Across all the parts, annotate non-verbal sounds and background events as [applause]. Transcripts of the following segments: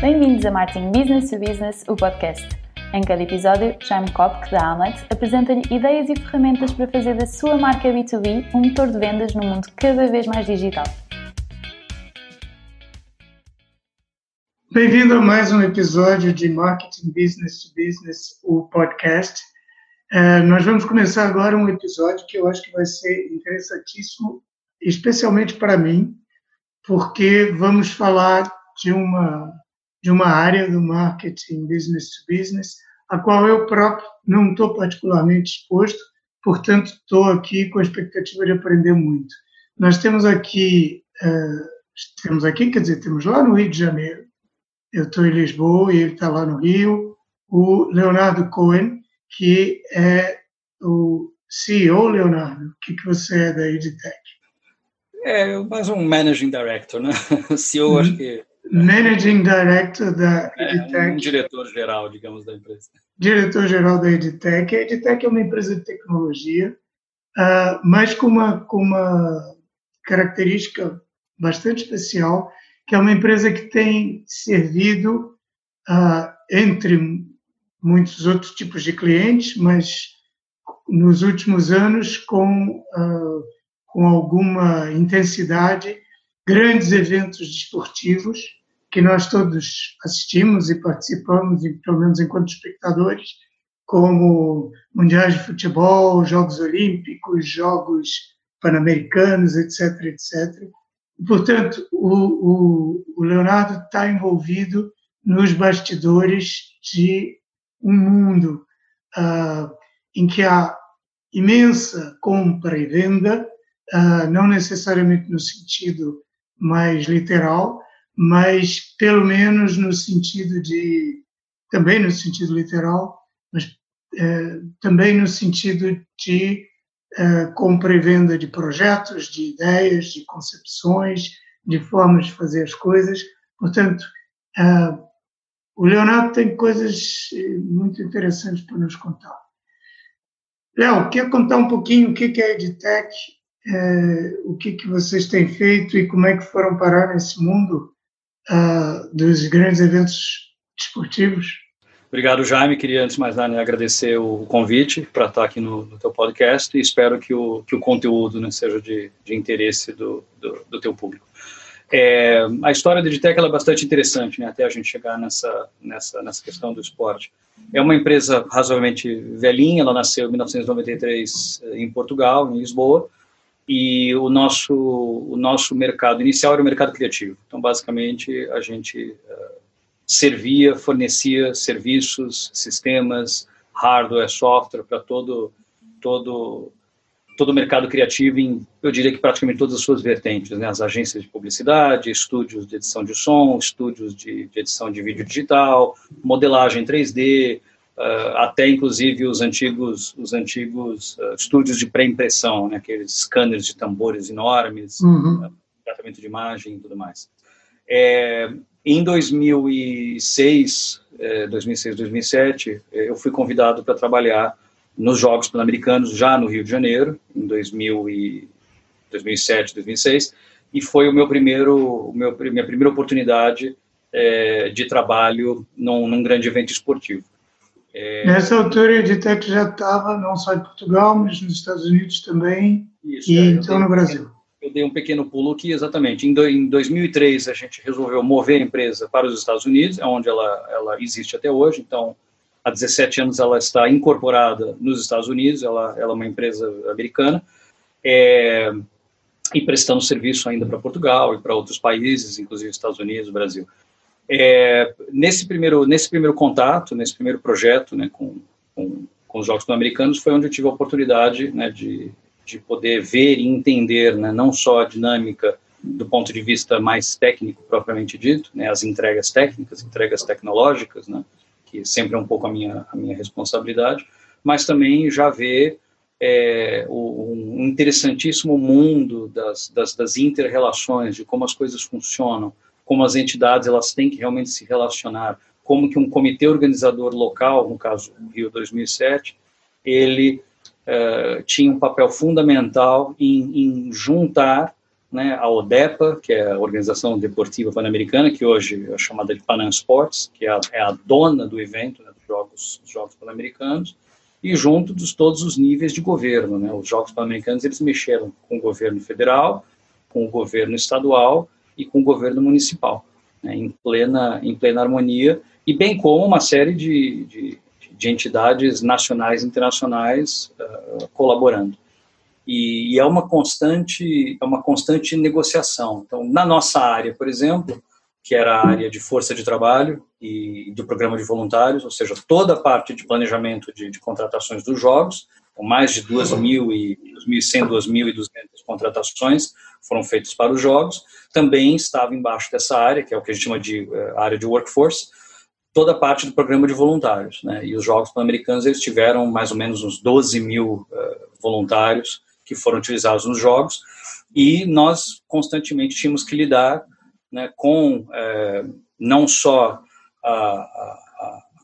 Bem-vindos a Marketing Business to Business, o podcast. Em cada episódio, Jaime Kopk, da Amlet, apresenta-lhe ideias e ferramentas para fazer da sua marca B2B um motor de vendas num mundo cada vez mais digital. Bem-vindo a mais um episódio de Marketing Business to Business, o podcast. É, nós vamos começar agora um episódio que eu acho que vai ser interessantíssimo, especialmente para mim, porque vamos falar de uma de uma área do marketing business to business, a qual eu próprio não estou particularmente exposto, portanto estou aqui com a expectativa de aprender muito. Nós temos aqui, uh, temos aqui, quer dizer, temos lá no Rio de Janeiro, eu estou em Lisboa e ele está lá no Rio, o Leonardo Cohen, que é o CEO, Leonardo, o que, que você é da Editech? É, mais um Managing Director, né? [laughs] CEO, hum. acho que Managing Director da Editech. É, um diretor-geral, digamos, da empresa. Diretor-geral da Editech. A Editech é uma empresa de tecnologia, uh, mas com uma, com uma característica bastante especial, que é uma empresa que tem servido, uh, entre muitos outros tipos de clientes, mas nos últimos anos com, uh, com alguma intensidade, grandes eventos desportivos, que nós todos assistimos e participamos, pelo menos enquanto espectadores, como mundiais de futebol, Jogos Olímpicos, Jogos Pan-Americanos, etc., etc. Portanto, o, o, o Leonardo está envolvido nos bastidores de um mundo uh, em que há imensa compra e venda, uh, não necessariamente no sentido mais literal, mas pelo menos no sentido de também no sentido literal, mas é, também no sentido de é, compra e venda de projetos, de ideias, de concepções, de formas de fazer as coisas. Portanto, é, o Leonardo tem coisas muito interessantes para nos contar. Léo, quer contar um pouquinho o que é EdTech, o que, que vocês têm feito e como é que foram parar nesse mundo? Uh, dos grandes eventos desportivos. Obrigado, Jaime. Queria, antes de mais nada, agradecer o convite para estar aqui no, no teu podcast e espero que o, que o conteúdo né, seja de, de interesse do, do, do teu público. É, a história da Editec é bastante interessante, né, até a gente chegar nessa, nessa, nessa questão do esporte. É uma empresa razoavelmente velhinha, ela nasceu em 1993 eh, em Portugal, em Lisboa, e o nosso o nosso mercado inicial era o mercado criativo. Então, basicamente, a gente uh, servia, fornecia serviços, sistemas, hardware, software para todo todo todo o mercado criativo em, eu diria que praticamente todas as suas vertentes, né? As agências de publicidade, estúdios de edição de som, estúdios de, de edição de vídeo digital, modelagem 3D, uh, até inclusive os antigos os antigos uh, estúdios de pré-impressão, né, aqueles scanners de tambores enormes, uhum. uh, tratamento de imagem e tudo mais. É, em 2006, 2006, 2007, eu fui convidado para trabalhar nos Jogos Pan-Americanos já no Rio de Janeiro, em 2000 e 2007, 2006, e foi o meu primeiro, o meu, minha primeira oportunidade é, de trabalho num, num grande evento esportivo. É... Nessa altura, a Editec já estava não só em Portugal, mas nos Estados Unidos também, Isso, e é, então no Brasil. Eu dei um pequeno pulo aqui, exatamente. Em, do, em 2003, a gente resolveu mover a empresa para os Estados Unidos, é onde ela, ela existe até hoje. Então, há 17 anos ela está incorporada nos Estados Unidos, ela, ela é uma empresa americana, é, e prestando serviço ainda para Portugal e para outros países, inclusive Estados Unidos, Brasil. É, nesse, primeiro, nesse primeiro contato, nesse primeiro projeto né, com, com, com os Jogos Pan-Americanos, foi onde eu tive a oportunidade né, de, de poder ver e entender né, não só a dinâmica do ponto de vista mais técnico propriamente dito, né, as entregas técnicas, entregas tecnológicas, né, que sempre é um pouco a minha, a minha responsabilidade, mas também já ver é, o, um interessantíssimo mundo das, das, das inter-relações, de como as coisas funcionam, como as entidades elas têm que realmente se relacionar, como que um comitê organizador local, no caso Rio 2007, ele uh, tinha um papel fundamental em, em juntar né, a ODEPA, que é a Organização Deportiva Pan-Americana, que hoje é chamada de Panam Sports, que é a, é a dona do evento né, dos Jogos, Jogos Pan-Americanos, e junto dos todos os níveis de governo. Né, os Jogos Pan-Americanos eles mexeram com o governo federal, com o governo estadual e com o governo municipal, né, em, plena, em plena harmonia, e bem como uma série de, de, de entidades nacionais e internacionais uh, colaborando e, e, é uma constante é uma constante negociação. Então, na nossa área, por exemplo, que era a área de força de trabalho e do programa de voluntários, ou seja, toda a parte de planejamento de, de contratações dos jogos, com mais de 2.000 e 2.100, 2.200 contratações foram feitas para os jogos, também estava embaixo dessa área, que é o que a gente chama de uh, área de workforce, toda a parte do programa de voluntários, né? E os Jogos Pan-Americanos eles tiveram mais ou menos uns 12 mil uh, voluntários que foram utilizados nos jogos, e nós constantemente tínhamos que lidar né, com é, não só a,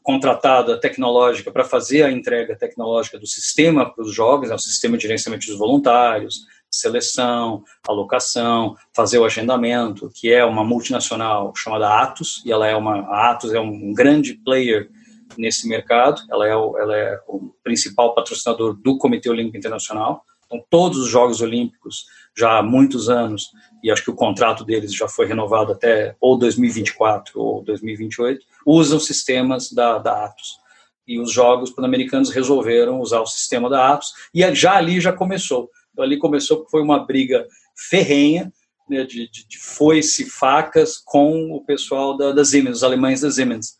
contratada tecnológica para fazer a entrega tecnológica do sistema para os jogos, né, o sistema de gerenciamento dos voluntários, seleção, alocação, fazer o agendamento, que é uma multinacional chamada Atos, e ela é uma a Atos é um grande player nesse mercado, ela é o, ela é o principal patrocinador do Comitê Olímpico Internacional, então, todos os Jogos Olímpicos, já há muitos anos, e acho que o contrato deles já foi renovado até ou 2024 ou 2028, usam sistemas da, da Atos. E os Jogos Pan-Americanos resolveram usar o sistema da Atos, e já ali já começou. Então, ali começou porque foi uma briga ferrenha, né, de, de, de foice, facas, com o pessoal da, da Siemens, os alemães da Siemens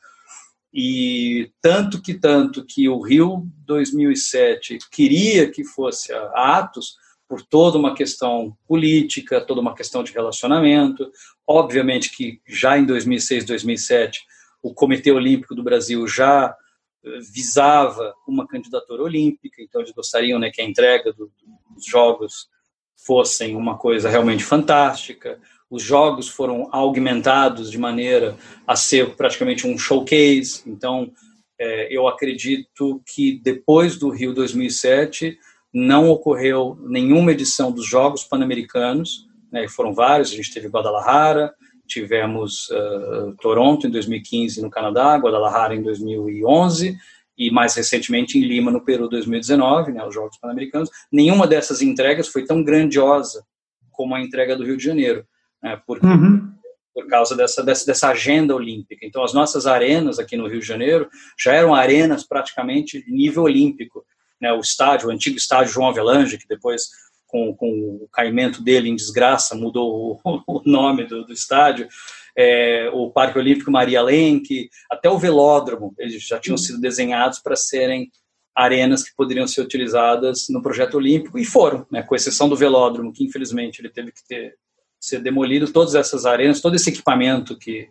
e tanto que tanto que o Rio 2007 queria que fosse a Atos por toda uma questão política, toda uma questão de relacionamento. Obviamente que já em 2006, 2007, o Comitê Olímpico do Brasil já eh, visava uma candidatura olímpica, então eles gostariam né, que a entrega do, dos jogos fossem uma coisa realmente fantástica os jogos foram augmentados de maneira a ser praticamente um showcase. Então, é, eu acredito que depois do Rio 2007 não ocorreu nenhuma edição dos Jogos Pan-Americanos, né, foram vários, a gente teve Guadalajara, tivemos uh, Toronto em 2015 no Canadá, Guadalajara em 2011 e mais recentemente em Lima no Peru 2019, né, os Jogos Pan-Americanos. Nenhuma dessas entregas foi tão grandiosa como a entrega do Rio de Janeiro né, por, uhum. por causa dessa, dessa, dessa agenda olímpica. Então, as nossas arenas aqui no Rio de Janeiro já eram arenas praticamente de nível olímpico. Né, o estádio, o antigo estádio João Avelange, que depois, com, com o caimento dele em desgraça, mudou o, [laughs] o nome do, do estádio, é, o Parque Olímpico Maria Lenk, até o velódromo, eles já tinham sido desenhados para serem arenas que poderiam ser utilizadas no projeto olímpico e foram, né, com exceção do velódromo, que infelizmente ele teve que ter ser demolido, todas essas arenas, todo esse equipamento que,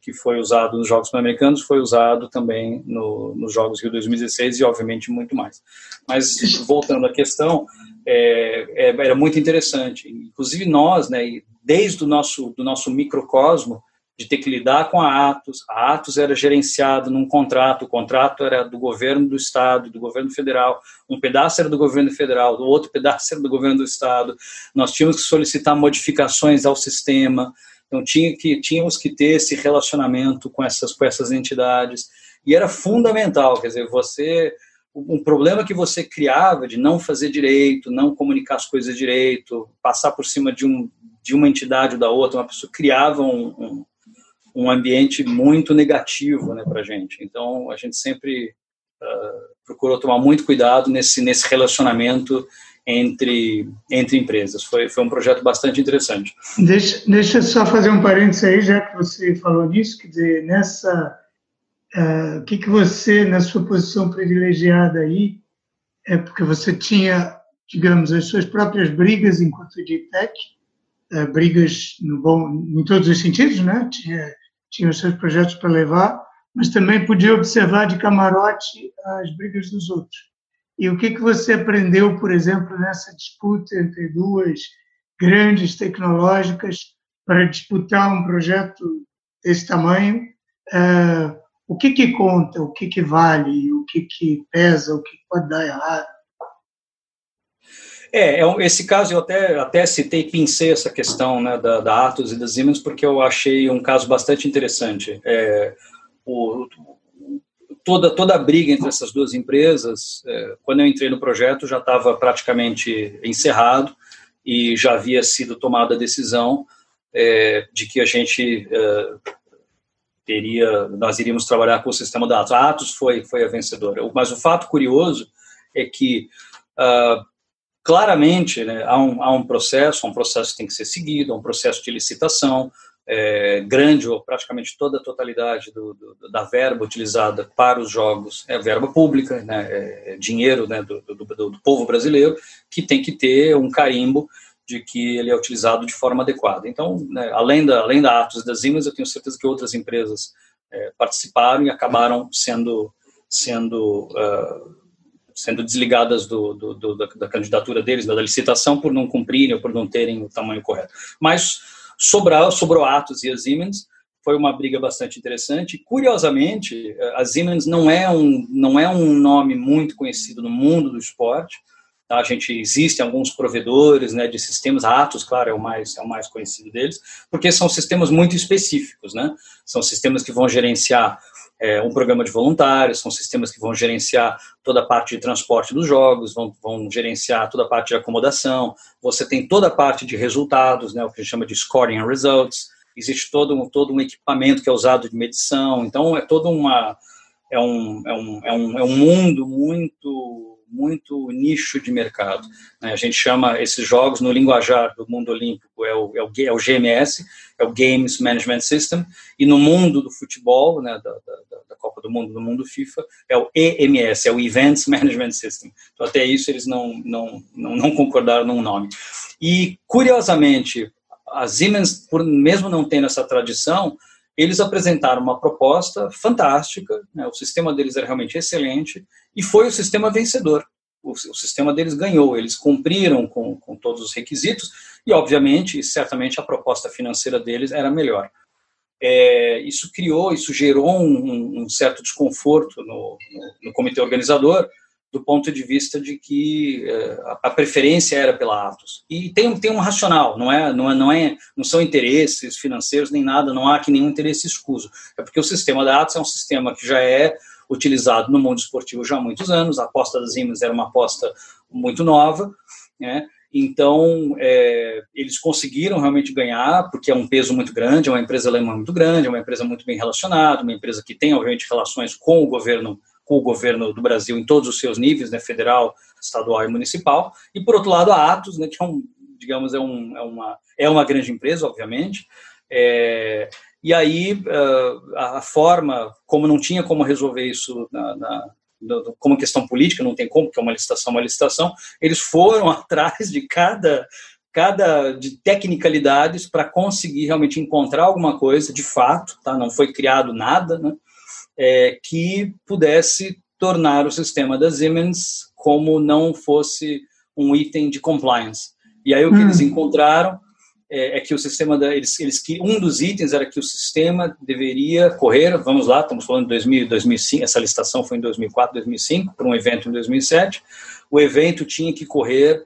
que foi usado nos Jogos Pan-Americanos foi usado também no, nos Jogos Rio 2016 e, obviamente, muito mais. Mas, voltando à questão, é, é, era muito interessante. Inclusive, nós, né, desde o nosso, do nosso microcosmo, de ter que lidar com a Atos. A Atos era gerenciado num contrato, o contrato era do governo do estado, do governo federal, um pedaço era do governo federal, o outro pedaço era do governo do estado. Nós tínhamos que solicitar modificações ao sistema, então tinha que, tínhamos que ter esse relacionamento com essas, com essas entidades, e era fundamental, quer dizer, você um problema que você criava de não fazer direito, não comunicar as coisas direito, passar por cima de, um, de uma entidade ou da outra, uma pessoa criava um, um, um ambiente muito negativo né, para a gente. Então, a gente sempre uh, procurou tomar muito cuidado nesse, nesse relacionamento entre, entre empresas. Foi, foi um projeto bastante interessante. Deixa, deixa eu só fazer um parênteses aí, já que você falou nisso, quer dizer, nessa... Uh, o que, que você, na sua posição privilegiada aí, é porque você tinha, digamos, as suas próprias brigas enquanto DTEC, uh, brigas no bom, em todos os sentidos, né? Tinha tinha os seus projetos para levar, mas também podia observar de camarote as brigas dos outros. E o que, que você aprendeu, por exemplo, nessa disputa entre duas grandes tecnológicas para disputar um projeto desse tamanho? Uh, o que, que conta, o que, que vale, o que, que pesa, o que pode dar errado? É, é esse caso eu até, até citei, pincei essa questão né, da, da Atos e da Siemens, porque eu achei um caso bastante interessante. É, o, toda, toda a briga entre essas duas empresas, é, quando eu entrei no projeto, já estava praticamente encerrado e já havia sido tomada a decisão é, de que a gente é, teria, nós iríamos trabalhar com o sistema da Atos. A Atos foi, foi a vencedora. Mas o fato curioso é que uh, claramente né, há, um, há um processo, um processo que tem que ser seguido, um processo de licitação, é, grande ou praticamente toda a totalidade do, do, da verba utilizada para os jogos é verba pública, né, é dinheiro né, do, do, povo brasileiro, que tem que ter um carimbo de que ele é utilizado de forma adequada. Então, né, além, da, além da Atos e das Siemens, eu tenho certeza que outras empresas é, participaram e acabaram sendo, sendo uh, sendo desligadas do, do, do, da, da, candidatura deles, da licitação, por não cumprirem ou por não terem o tamanho correto. Mas sobrou, sobrou Atos e a Siemens, foi uma briga bastante interessante. Curiosamente, a Siemens não é um, não é um nome muito conhecido no mundo do esporte. Tá? A gente existem alguns provedores né, de sistemas, a Atos, claro, é o mais é o mais conhecido deles, porque são sistemas muito específicos, né? São sistemas que vão gerenciar é, um programa de voluntários, são sistemas que vão gerenciar toda a parte de transporte dos jogos, vão, vão gerenciar toda a parte de acomodação, você tem toda a parte de resultados, né, o que a gente chama de scoring and results, existe todo um, todo um equipamento que é usado de medição, então é todo uma, é um, é um, é um, é um mundo muito muito nicho de mercado. Né? A gente chama esses jogos, no linguajar do mundo olímpico, é o, é o, é o GMS, é o Games Management System, e no mundo do futebol, né, da, da, da Copa do Mundo, do mundo FIFA, é o EMS, é o Events Management System. Então, até isso eles não, não, não, não concordaram no nome. E, curiosamente, a Siemens, por mesmo não tendo essa tradição, eles apresentaram uma proposta fantástica, né, o sistema deles era realmente excelente, e foi o sistema vencedor. O, o sistema deles ganhou, eles cumpriram com, com todos os requisitos, e obviamente, certamente a proposta financeira deles era melhor. É, isso criou, isso gerou um, um certo desconforto no, no, no comitê organizador, do ponto de vista de que eh, a preferência era pela Atos. E tem, tem um racional, não é, não é, não é, não são interesses financeiros nem nada, não há aqui nenhum interesse escuso. É porque o sistema da Atos é um sistema que já é utilizado no mundo esportivo já há muitos anos. A aposta das Siemens era uma aposta muito nova, né? Então, é, eles conseguiram realmente ganhar, porque é um peso muito grande, é uma empresa alemã muito grande, é uma empresa muito bem relacionada, uma empresa que tem, obviamente, relações com o governo com o governo do Brasil em todos os seus níveis, né, federal, estadual e municipal, e por outro lado a Atos, né, que é um, digamos, é, um, é, uma, é uma grande empresa, obviamente, é, e aí a forma, como não tinha como resolver isso na, na como questão política, não tem como, porque é uma licitação, uma licitação, eles foram [laughs] atrás de cada cada de tecnicalidades para conseguir realmente encontrar alguma coisa de fato, tá? Não foi criado nada, né? É, que pudesse tornar o sistema da Siemens como não fosse um item de compliance. E aí o que hum. eles encontraram é, é, que o sistema da, eles, eles um dos itens era que o sistema deveria correr, vamos lá, estamos falando de 2000, 2005, essa licitação foi em 2004, 2005, para um evento em 2007. O evento tinha que correr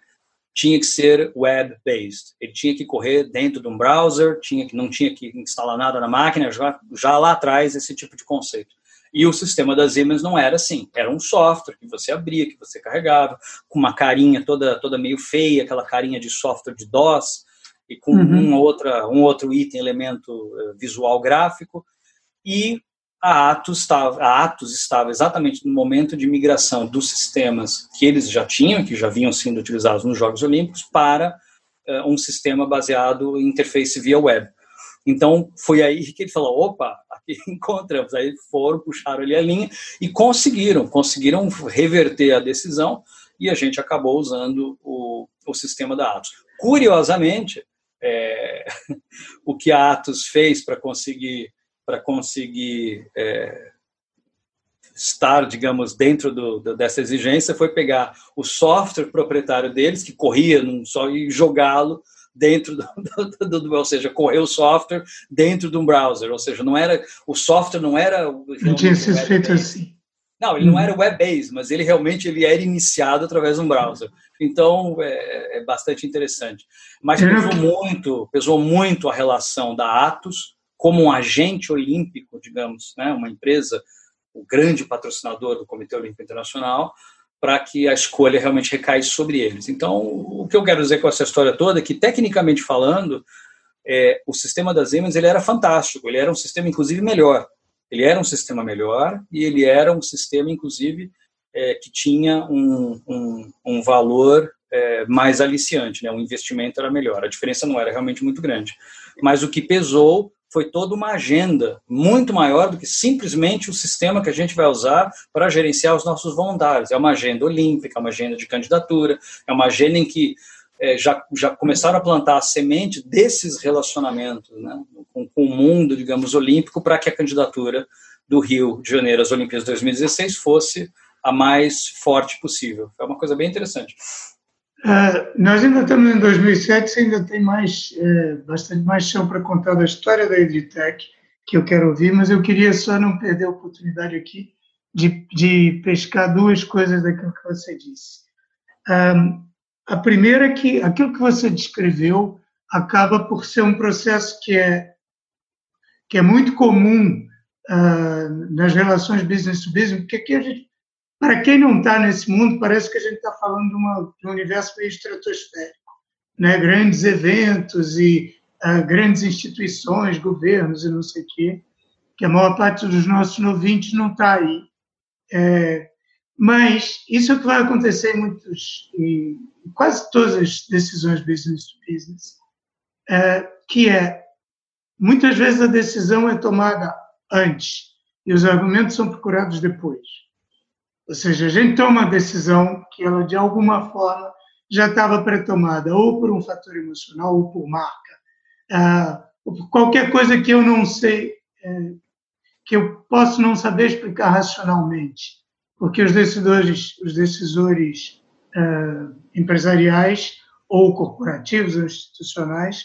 tinha que ser web-based. Ele tinha que correr dentro de um browser, tinha que não tinha que instalar nada na máquina, já, já lá atrás esse tipo de conceito. E o sistema das Siemens não era assim. Era um software que você abria, que você carregava, com uma carinha toda, toda meio feia, aquela carinha de software de DOS, e com uhum. um, outra, um outro item, elemento uh, visual gráfico. E a Atos, estava, a Atos estava exatamente no momento de migração dos sistemas que eles já tinham, que já vinham sendo utilizados nos Jogos Olímpicos, para uh, um sistema baseado em interface via web. Então, foi aí que ele falou, opa, aqui [laughs] encontramos. Aí foram, puxaram ali a linha e conseguiram, conseguiram reverter a decisão e a gente acabou usando o, o sistema da Atos. Curiosamente, é, [laughs] o que a Atos fez para conseguir para conseguir é, estar, digamos, dentro do, do, dessa exigência foi pegar o software proprietário deles, que corria num só, e jogá-lo dentro do, do, do, ou seja, correr o software dentro de um browser, ou seja, não era o software não era não tinha sido feito assim. Não, ele não era web-based, mas ele realmente ele era iniciado através de um browser. Então, é, é bastante interessante. Mas pesou muito, pesou muito a relação da Atos como um agente olímpico, digamos, né, uma empresa, o grande patrocinador do Comitê Olímpico Internacional, para que a escolha realmente recaísse sobre eles. Então, o que eu quero dizer com essa história toda é que, tecnicamente falando, é, o sistema das Siemens ele era fantástico, ele era um sistema, inclusive, melhor. Ele era um sistema melhor e ele era um sistema, inclusive, é, que tinha um, um, um valor é, mais aliciante, né? o investimento era melhor. A diferença não era realmente muito grande. Mas o que pesou foi toda uma agenda muito maior do que simplesmente o sistema que a gente vai usar para gerenciar os nossos voluntários. É uma agenda olímpica, é uma agenda de candidatura, é uma agenda em que é, já, já começaram a plantar a semente desses relacionamentos né, com, com o mundo, digamos, olímpico, para que a candidatura do Rio de Janeiro às Olimpíadas 2016 fosse a mais forte possível. É uma coisa bem interessante. Uh, nós ainda estamos em 2007, ainda tem mais, uh, bastante mais chão para contar da história da Edritec, que eu quero ouvir, mas eu queria só não perder a oportunidade aqui de, de pescar duas coisas daquilo que você disse. Um, a primeira é que aquilo que você descreveu acaba por ser um processo que é, que é muito comum uh, nas relações business to business, porque aqui a gente para quem não está nesse mundo, parece que a gente está falando de, uma, de, um universo meio estratosférico. Né? Grandes eventos e uh, grandes instituições, governos e não sei o quê, que a maior parte dos nossos ouvintes não está aí. É, mas isso é o que vai acontecer em muitos, em quase todas as decisões business to business, é, que é, muitas vezes a decisão é tomada antes e os argumentos são procurados depois. Ou seja, a gente toma a decisão que ela, de alguma forma, já estava pré-tomada, ou por um fator emocional, ou por marca, ah, qualquer coisa que eu não sei, é, que eu posso não saber explicar racionalmente, porque os decisores, os decisores ah, empresariais ou corporativos ou institucionais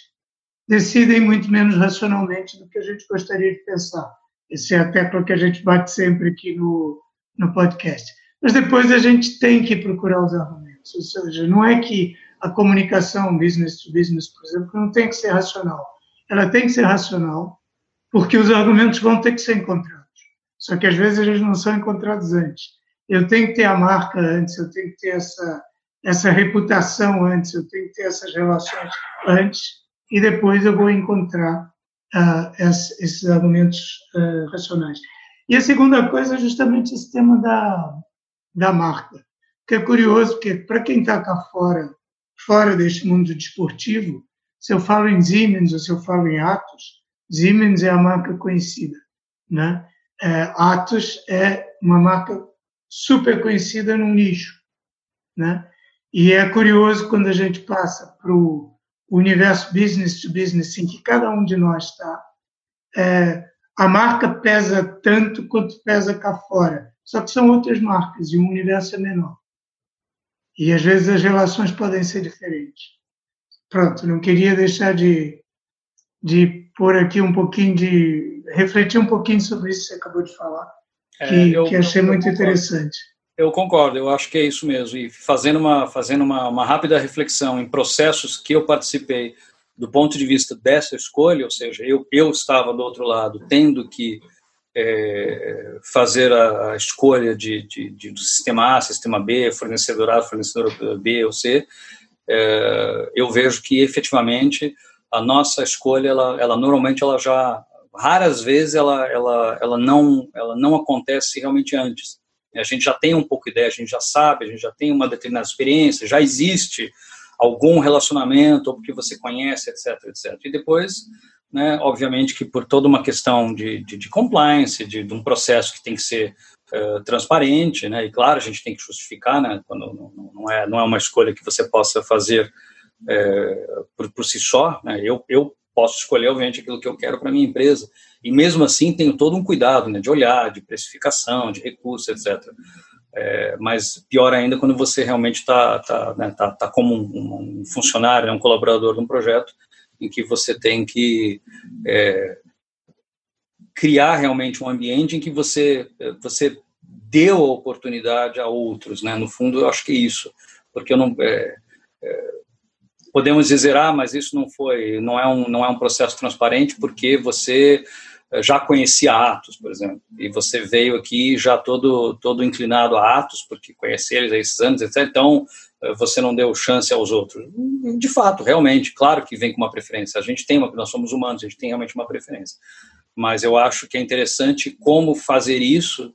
decidem muito menos racionalmente do que a gente gostaria de pensar. Essa é a tecla que a gente bate sempre aqui no, no podcast. Mas depois a gente tem que procurar os argumentos. Ou seja, não é que a comunicação business to business, por exemplo, não tem que ser racional. Ela tem que ser racional porque os argumentos vão ter que ser encontrados. Só que às vezes eles não são encontrados antes. Eu tenho que ter a marca antes, eu tenho que ter essa, essa reputação antes, eu tenho que ter essas relações antes, e depois eu vou encontrar uh, esses argumentos uh, racionais. E a segunda coisa é justamente esse tema da, da marca, que é curioso, porque para quem está cá fora, fora deste mundo desportivo, se eu falo em Siemens ou se eu falo em Atos, Siemens é a marca conhecida, né? É, Atos é uma marca super conhecida num nicho, né? E é curioso quando a gente passa para o universo business to business, em que cada um de nós está, é, a marca pesa tanto quanto pesa cá fora. Só que são outras marcas e o universo é menor. E às vezes as relações podem ser diferentes. Pronto, não queria deixar de, de pôr aqui um pouquinho de. refletir um pouquinho sobre isso que você acabou de falar, que, é, eu, que achei eu, muito interessante. Eu concordo, eu acho que é isso mesmo. E fazendo uma, fazendo uma, uma rápida reflexão em processos que eu participei do ponto de vista dessa escolha, ou seja, eu, eu estava do outro lado, tendo que é, fazer a, a escolha de, de, de, do sistema A, sistema B, fornecedor A, fornecedor B ou C, é, eu vejo que efetivamente a nossa escolha, ela, ela normalmente ela já raras vezes ela, ela, ela não ela não acontece realmente antes. A gente já tem um pouco de ideia, a gente já sabe, a gente já tem uma determinada experiência, já existe algum relacionamento, ou porque você conhece, etc, etc. E depois, né, obviamente que por toda uma questão de, de, de compliance, de, de, um processo que tem que ser uh, transparente, né, e claro, a gente tem que justificar, né, quando não, não, é, não é uma escolha que você possa fazer uh, por, por si só, né, eu, eu posso escolher, obviamente, aquilo que eu quero para minha empresa, e mesmo assim tenho todo um cuidado, né, de olhar, de precificação, de recurso, etc., é, mas pior ainda quando você realmente está tá, né, tá, tá como um, um, funcionário, né, um colaborador de um projeto em que você tem que é, criar realmente um ambiente em que você, você deu a oportunidade a outros, né? No fundo, eu acho que é isso, porque eu não é, é, podemos dizer ah, mas isso não foi, não é um não é um processo transparente porque você já conhecia Atos, por exemplo, e você veio aqui já todo todo inclinado a Atos porque conhecia eles há esses anos, etc. Então você não deu chance aos outros. De fato, realmente, claro que vem com uma preferência. A gente tem uma, nós somos humanos, a gente tem realmente uma preferência. Mas eu acho que é interessante como fazer isso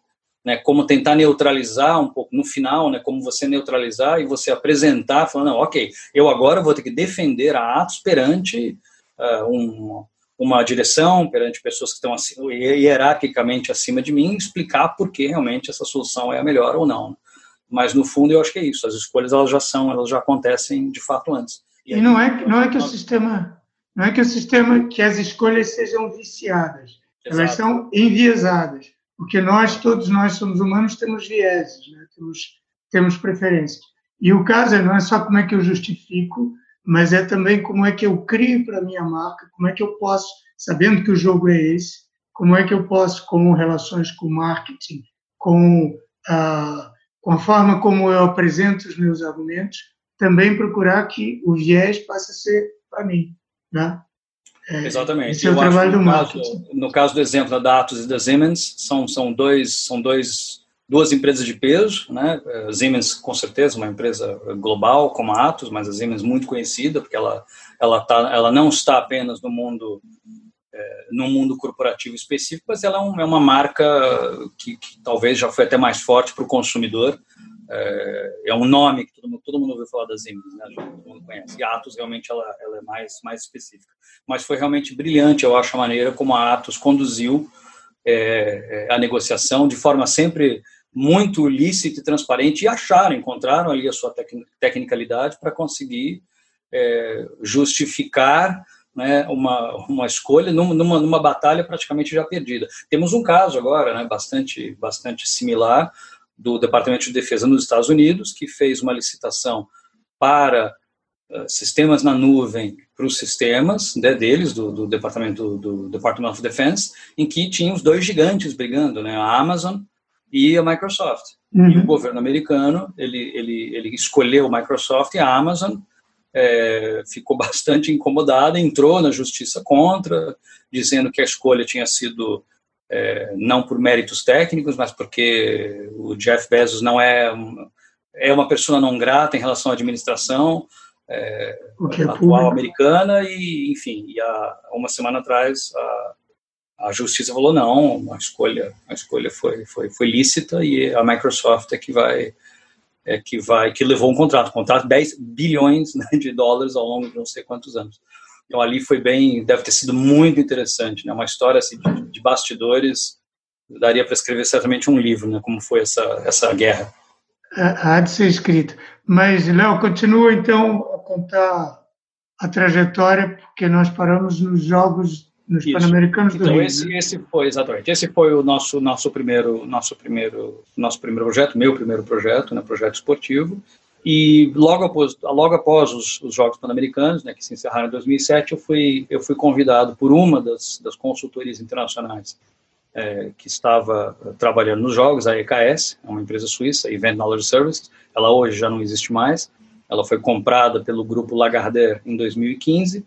né, como tentar neutralizar um pouco no final, né, como você neutralizar e você apresentar, falando, não, ok, eu agora vou ter que defender a Atos perante uh, um, uma direção, perante pessoas que estão assim, hierarquicamente acima de mim, explicar por que realmente essa solução é a melhor ou não. Mas no fundo eu acho que é isso, as escolhas elas já são, elas já acontecem de fato antes. E, e não é não é que o sistema não é que o sistema que as escolhas sejam viciadas, Exato. elas são enviesadas porque nós, todos nós somos humanos, temos vieses, né? temos, temos preferências. E o caso é, não é só como é que eu justifico, mas é também como é que eu crio para a minha marca, como é que eu posso, sabendo que o jogo é esse, como é que eu posso, com relações com marketing, com a, com a forma como eu apresento os meus argumentos, também procurar que o viés passe a ser para mim. Né? É, Exatamente. Esse é o trabalho do marketing. Caso, no caso do exemplo da Datos e da Siemens, são, são, dois, são dois, duas empresas de peso, né? A Siemens, com certeza, uma empresa global como a Atos, mas a Siemens muito conhecida, porque ela, ela, tá, ela não está apenas no mundo é, no mundo corporativo específico, mas ela é, um, é uma marca que, que, talvez já foi até mais forte para o consumidor, é, é, um nome que todo mundo, todo mundo ouviu falar das Siemens, né? todo mundo conhece. E a Atos realmente ela, ela é mais, mais específica. Mas foi realmente brilhante, eu acho, a maneira como a Atos conduziu a negociação de forma sempre muito lícita e transparente e acharam, encontraram ali a sua tec tecnicalidade para conseguir é, justificar né, uma, uma escolha numa, numa, batalha praticamente já perdida. Temos um caso agora né, bastante, bastante similar do Departamento de Defesa nos Estados Unidos, que fez uma licitação para uh, sistemas na nuvem para os sistemas né, deles, do, do Departamento do, do, Department of Defense, em que tinha os dois gigantes brigando, né, a Amazon e a Microsoft. Uhum. E o governo americano, ele, ele, ele escolheu a Microsoft e a Amazon, é, ficou [laughs] bastante incomodada, entrou na justiça contra, dizendo que a escolha tinha sido é, não por méritos técnicos, mas porque o Jeff Bezos não é é uma pessoa não grata em relação à administração é, é atual americana e enfim e há uma semana atrás a, a justiça falou não a escolha a escolha foi foi foi lícita e a Microsoft é que vai é que vai que levou um contrato um contrato de 10 bilhões né, de dólares ao longo de não sei quantos anos então ali foi bem, deve ter sido muito interessante, né? Uma história assim, de, de bastidores, daria para escrever certamente um livro, né? Como foi essa essa guerra. Há de ser escrito. Mas Léo continua então a contar a trajetória, porque nós paramos nos jogos nos Pan-Americanos do então, Rio. Esse, né? esse foi exatamente. Esse foi o nosso nosso primeiro nosso primeiro nosso primeiro projeto, meu primeiro projeto, né? Projeto esportivo. E logo após, logo após os, os Jogos Pan-Americanos, né, que se encerraram em 2007, eu fui, eu fui convidado por uma das, das consultorias internacionais é, que estava trabalhando nos Jogos, a EKS, é uma empresa suíça, Event Knowledge Services. Ela hoje já não existe mais. Ela foi comprada pelo grupo Lagardère em 2015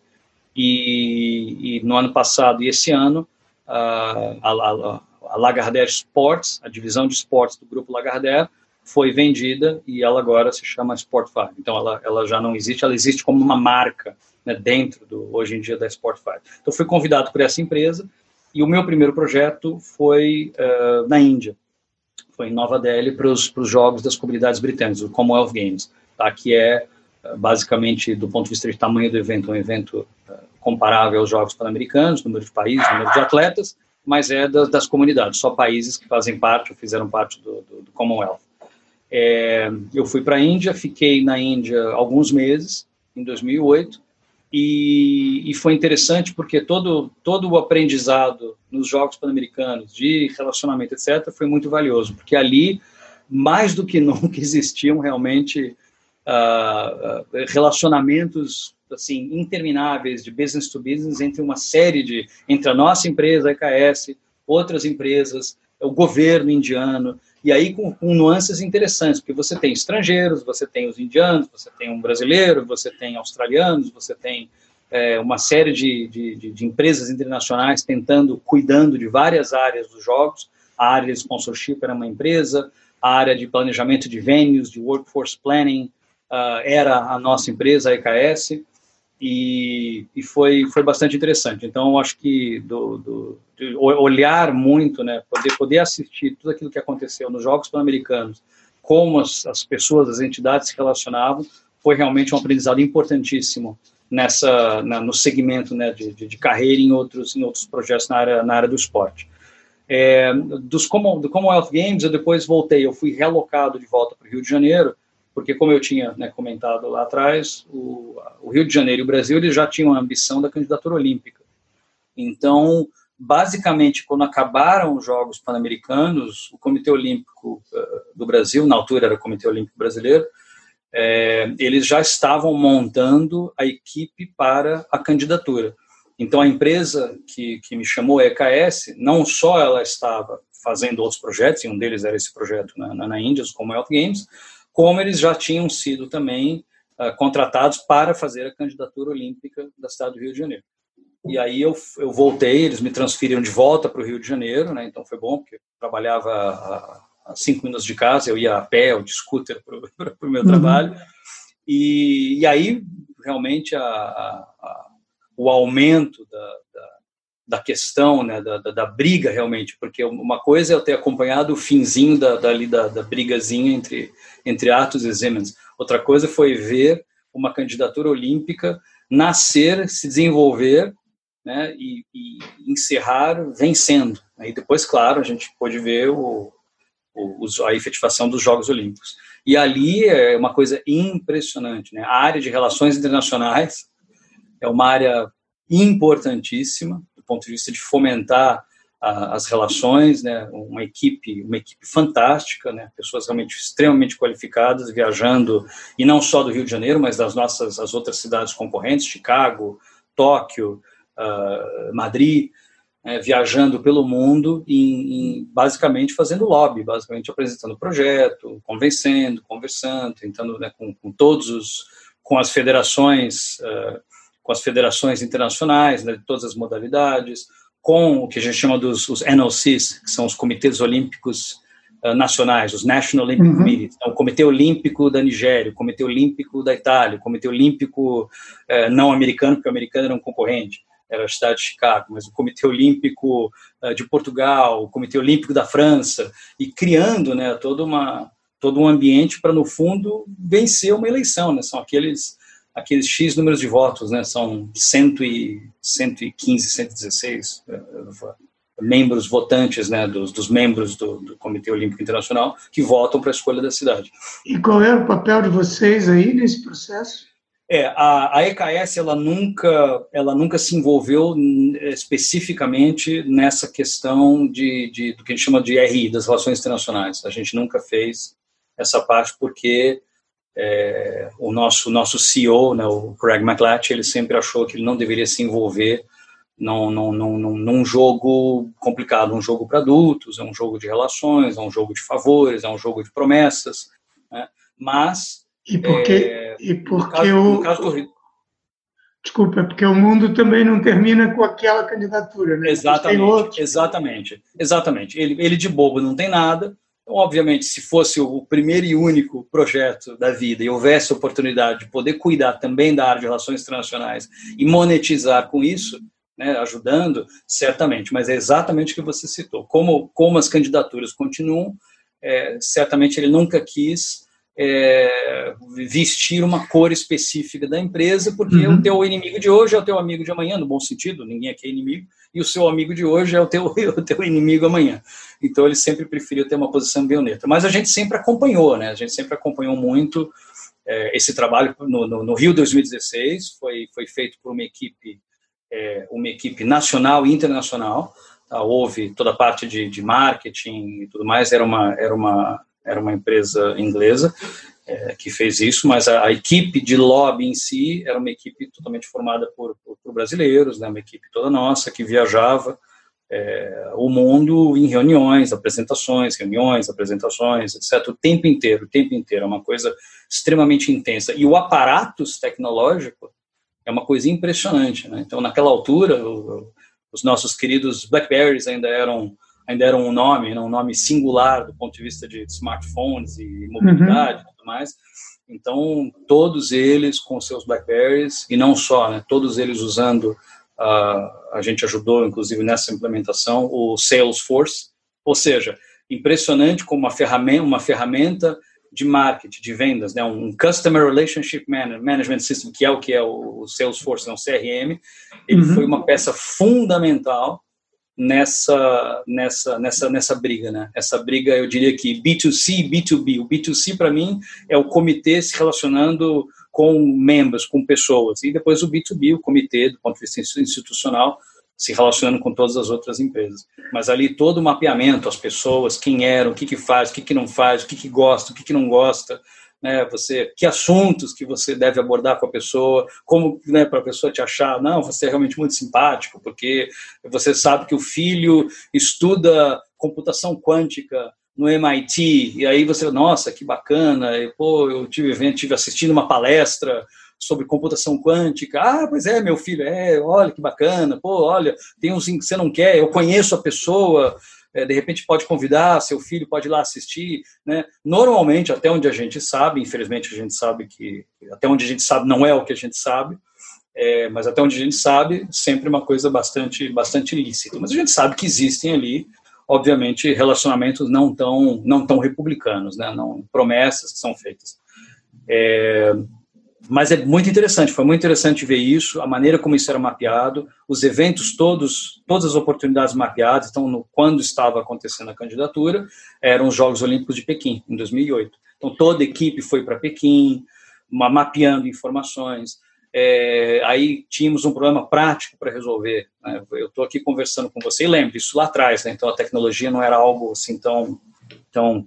e, e no ano passado e esse ano a, a, a Lagardère Sports, a divisão de esportes do grupo Lagardère, foi vendida e ela agora se chama Sportify. Então ela, ela já não existe, ela existe como uma marca né, dentro do hoje em dia da Sportify. Então fui convidado por essa empresa e o meu primeiro projeto foi uh, na Índia, foi em Nova Delhi para os jogos das comunidades britânicas, o Commonwealth Games, tá? que é basicamente do ponto de vista de tamanho do evento um evento uh, comparável aos Jogos Pan-Americanos, número de países, número de atletas, mas é das, das comunidades, só países que fazem parte ou fizeram parte do, do, do Commonwealth. É, eu fui para a Índia, fiquei na Índia alguns meses, em 2008, e, e, foi interessante porque todo, todo o aprendizado nos Jogos Pan-Americanos, de relacionamento, etc., foi muito valioso, porque ali, mais do que [laughs] nunca, existiam realmente uh, relacionamentos assim intermináveis de business to business entre uma série de entre a nossa empresa a EKS outras empresas o governo indiano, e aí com, com, nuances interessantes, porque você tem estrangeiros, você tem os indianos, você tem um brasileiro, você tem australianos, você tem é, uma série de, de, de, empresas internacionais tentando, cuidando de várias áreas dos jogos. A área de sponsorship era uma empresa, a área de planejamento de venues, de workforce planning, uh, era a nossa empresa, a EKS, e, e, foi, foi bastante interessante. Então, eu acho que do, do olhar muito, né, poder, poder assistir tudo aquilo que aconteceu nos Jogos Pan-Americanos, como as, as pessoas, as entidades se relacionavam, foi realmente um aprendizado importantíssimo nessa na, no segmento né, de, de, de, carreira em outros em outros projetos na área na área do esporte. É, dos do Commonwealth Games eu depois voltei, eu fui realocado de volta para o Rio de Janeiro porque como eu tinha né, comentado lá atrás, o, o, Rio de Janeiro e o Brasil eles já tinham a ambição da candidatura olímpica. Então, basicamente, quando acabaram os Jogos Pan-Americanos, o Comitê Olímpico uh, do Brasil, na altura era o Comitê Olímpico Brasileiro, é, eles já estavam montando a equipe para a candidatura. Então, a empresa que, que me chamou, a EKS, não só ela estava fazendo outros projetos, e um deles era esse projeto na, na, na Índia, os Commonwealth Games, como eles já tinham sido também uh, contratados para fazer a candidatura olímpica da cidade do Rio de Janeiro. E aí eu, eu voltei, eles me transferiram de volta para o Rio de Janeiro, né? Então foi bom, porque eu trabalhava a, a cinco minutos de casa, eu ia a pé ou de scooter para o [laughs] meu uhum. trabalho. E, e aí realmente a, a, o aumento da, da questão, né, da, da, da, briga realmente, porque uma coisa é eu ter acompanhado o finzinho da, da, da brigazinha entre, entre Atos e Siemens, outra coisa foi ver uma candidatura olímpica nascer, se desenvolver né, e, e encerrar vencendo. Aí depois, claro, a gente pôde ver o, o, a efetivação dos Jogos Olímpicos. E ali é uma coisa impressionante. Né? A área de relações internacionais é uma área importantíssima, ponto de vista de fomentar a, as relações, né, uma equipe, uma equipe fantástica, né, pessoas realmente extremamente qualificadas viajando e não só do Rio de Janeiro, mas das nossas as outras cidades concorrentes, Chicago, Tóquio, uh, Madrid, né, viajando pelo mundo e, basicamente fazendo lobby, basicamente apresentando projeto, convencendo, conversando, tentando né, com, com, todos os com as federações uh, com as federações internacionais, né, de todas as modalidades, com o que a gente chama dos os NOCs, que são os comitês olímpicos uh, nacionais, os National Olympic uhum. Committees, então, o Comitê Olímpico da Nigéria, o Comitê Olímpico da Itália, o Comitê Olímpico uh, não americano, porque o americano era um concorrente, era a cidade de Chicago, mas o Comitê Olímpico uh, de Portugal, o Comitê Olímpico da França, e criando né, toda uma, todo um ambiente para, no fundo, vencer uma eleição. Né? São aqueles aqueles X números de votos, né? São 100 e, 115, 116 uh, membros votantes, né? Dos, dos membros do, do, Comitê Olímpico Internacional que votam para a escolha da cidade. E qual é o papel de vocês aí nesse processo? É, a, a EKS ela nunca, ela nunca se envolveu especificamente nessa questão de, de, do que a gente chama de RI, das relações internacionais. A gente nunca fez essa parte porque é, o nosso nosso CEO, né, o Craig McLatch, ele sempre achou que ele não deveria se envolver num, num, num, num jogo complicado, um jogo para adultos, é um jogo de relações, é um jogo de favores, é um jogo de promessas, né? mas e porque é, e porque caso, o caso do... Desculpa, é porque o mundo também não termina com aquela candidatura, né? Exatamente, exatamente, exatamente. Ele, ele de bobo não tem nada, obviamente, se fosse o primeiro e único projeto da vida e houvesse oportunidade de poder cuidar também da área de relações internacionais e monetizar com isso, né, ajudando, certamente, mas é exatamente o que você citou. Como, como as candidaturas continuam, é, certamente ele nunca quis é, vestir uma cor específica da empresa, porque uhum. o teu inimigo de hoje é o teu amigo de amanhã, no bom sentido, ninguém aqui é inimigo, e o seu amigo de hoje é o teu, [laughs] o teu inimigo amanhã. Então ele sempre preferiu ter uma posição bem neutra. Mas a gente sempre acompanhou, né? A gente sempre acompanhou muito é, esse trabalho no, no, no, Rio 2016, foi, foi feito por uma equipe, é, uma equipe nacional e internacional. Tá? Houve toda a parte de, de marketing e tudo mais, era uma, era uma era uma empresa inglesa é, que fez isso, mas a, a, equipe de lobby em si era uma equipe totalmente formada por, por, por, brasileiros, né, uma equipe toda nossa que viajava é, o mundo em reuniões, apresentações, reuniões, apresentações, etc. O tempo inteiro, o tempo inteiro. É uma coisa extremamente intensa. E o aparatus tecnológico é uma coisa impressionante. Né? Então, naquela altura, o, os nossos queridos Blackberries ainda eram ainda eram um nome, né? um nome singular do ponto de vista de smartphones e mobilidade uhum. e tudo mais. Então, todos eles com seus Blackberries, e não só, né? todos eles usando a, a gente ajudou, inclusive, nessa implementação, o Salesforce, ou seja, impressionante como uma ferramenta, uma ferramenta de marketing, de vendas, né, um Customer Relationship Management System, que é o que é o Salesforce, é um CRM, ele uhum. foi uma peça fundamental nessa nessa nessa nessa briga, né? Essa briga, eu diria que B2C, B2B. O B2C para mim é o comitê se relacionando com membros, com pessoas, e depois o B2B, o comitê, do ponto de vista institucional, se relacionando com todas as outras empresas. Mas ali todo o mapeamento, as pessoas, quem eram, o que, que faz, o que, que não faz, o que, que gosta, o que, que não gosta, né, você, que assuntos que você deve abordar com a pessoa, como né, para a pessoa te achar, não, você é realmente muito simpático, porque você sabe que o filho estuda computação quântica no MIT, e aí você, nossa, que bacana, e, pô, eu tive tive assistindo uma palestra sobre computação quântica, ah, pois é, meu filho, é, olha que bacana, pô, olha, tem uns que você não quer, eu conheço a pessoa, é, de repente pode convidar, seu filho pode ir lá assistir, né? Normalmente, até onde a gente sabe, infelizmente a gente sabe que, até onde a gente sabe não é o que a gente sabe, é, mas até onde a gente sabe, sempre uma coisa bastante, bastante lícita. Mas a gente sabe que existem ali obviamente, relacionamentos não tão, não tão republicanos, né? não promessas que são feitas. É, mas é muito interessante, foi muito interessante ver isso, a maneira como isso era mapeado, os eventos todos, todas as oportunidades mapeadas, então, no, quando estava acontecendo a candidatura, eram os Jogos Olímpicos de Pequim, em 2008. Então, toda a equipe foi para Pequim, uma, mapeando informações, é, aí tínhamos um problema prático para resolver. Né? Eu estou aqui conversando com você e lembro isso lá atrás, né? então a tecnologia não era algo assim tão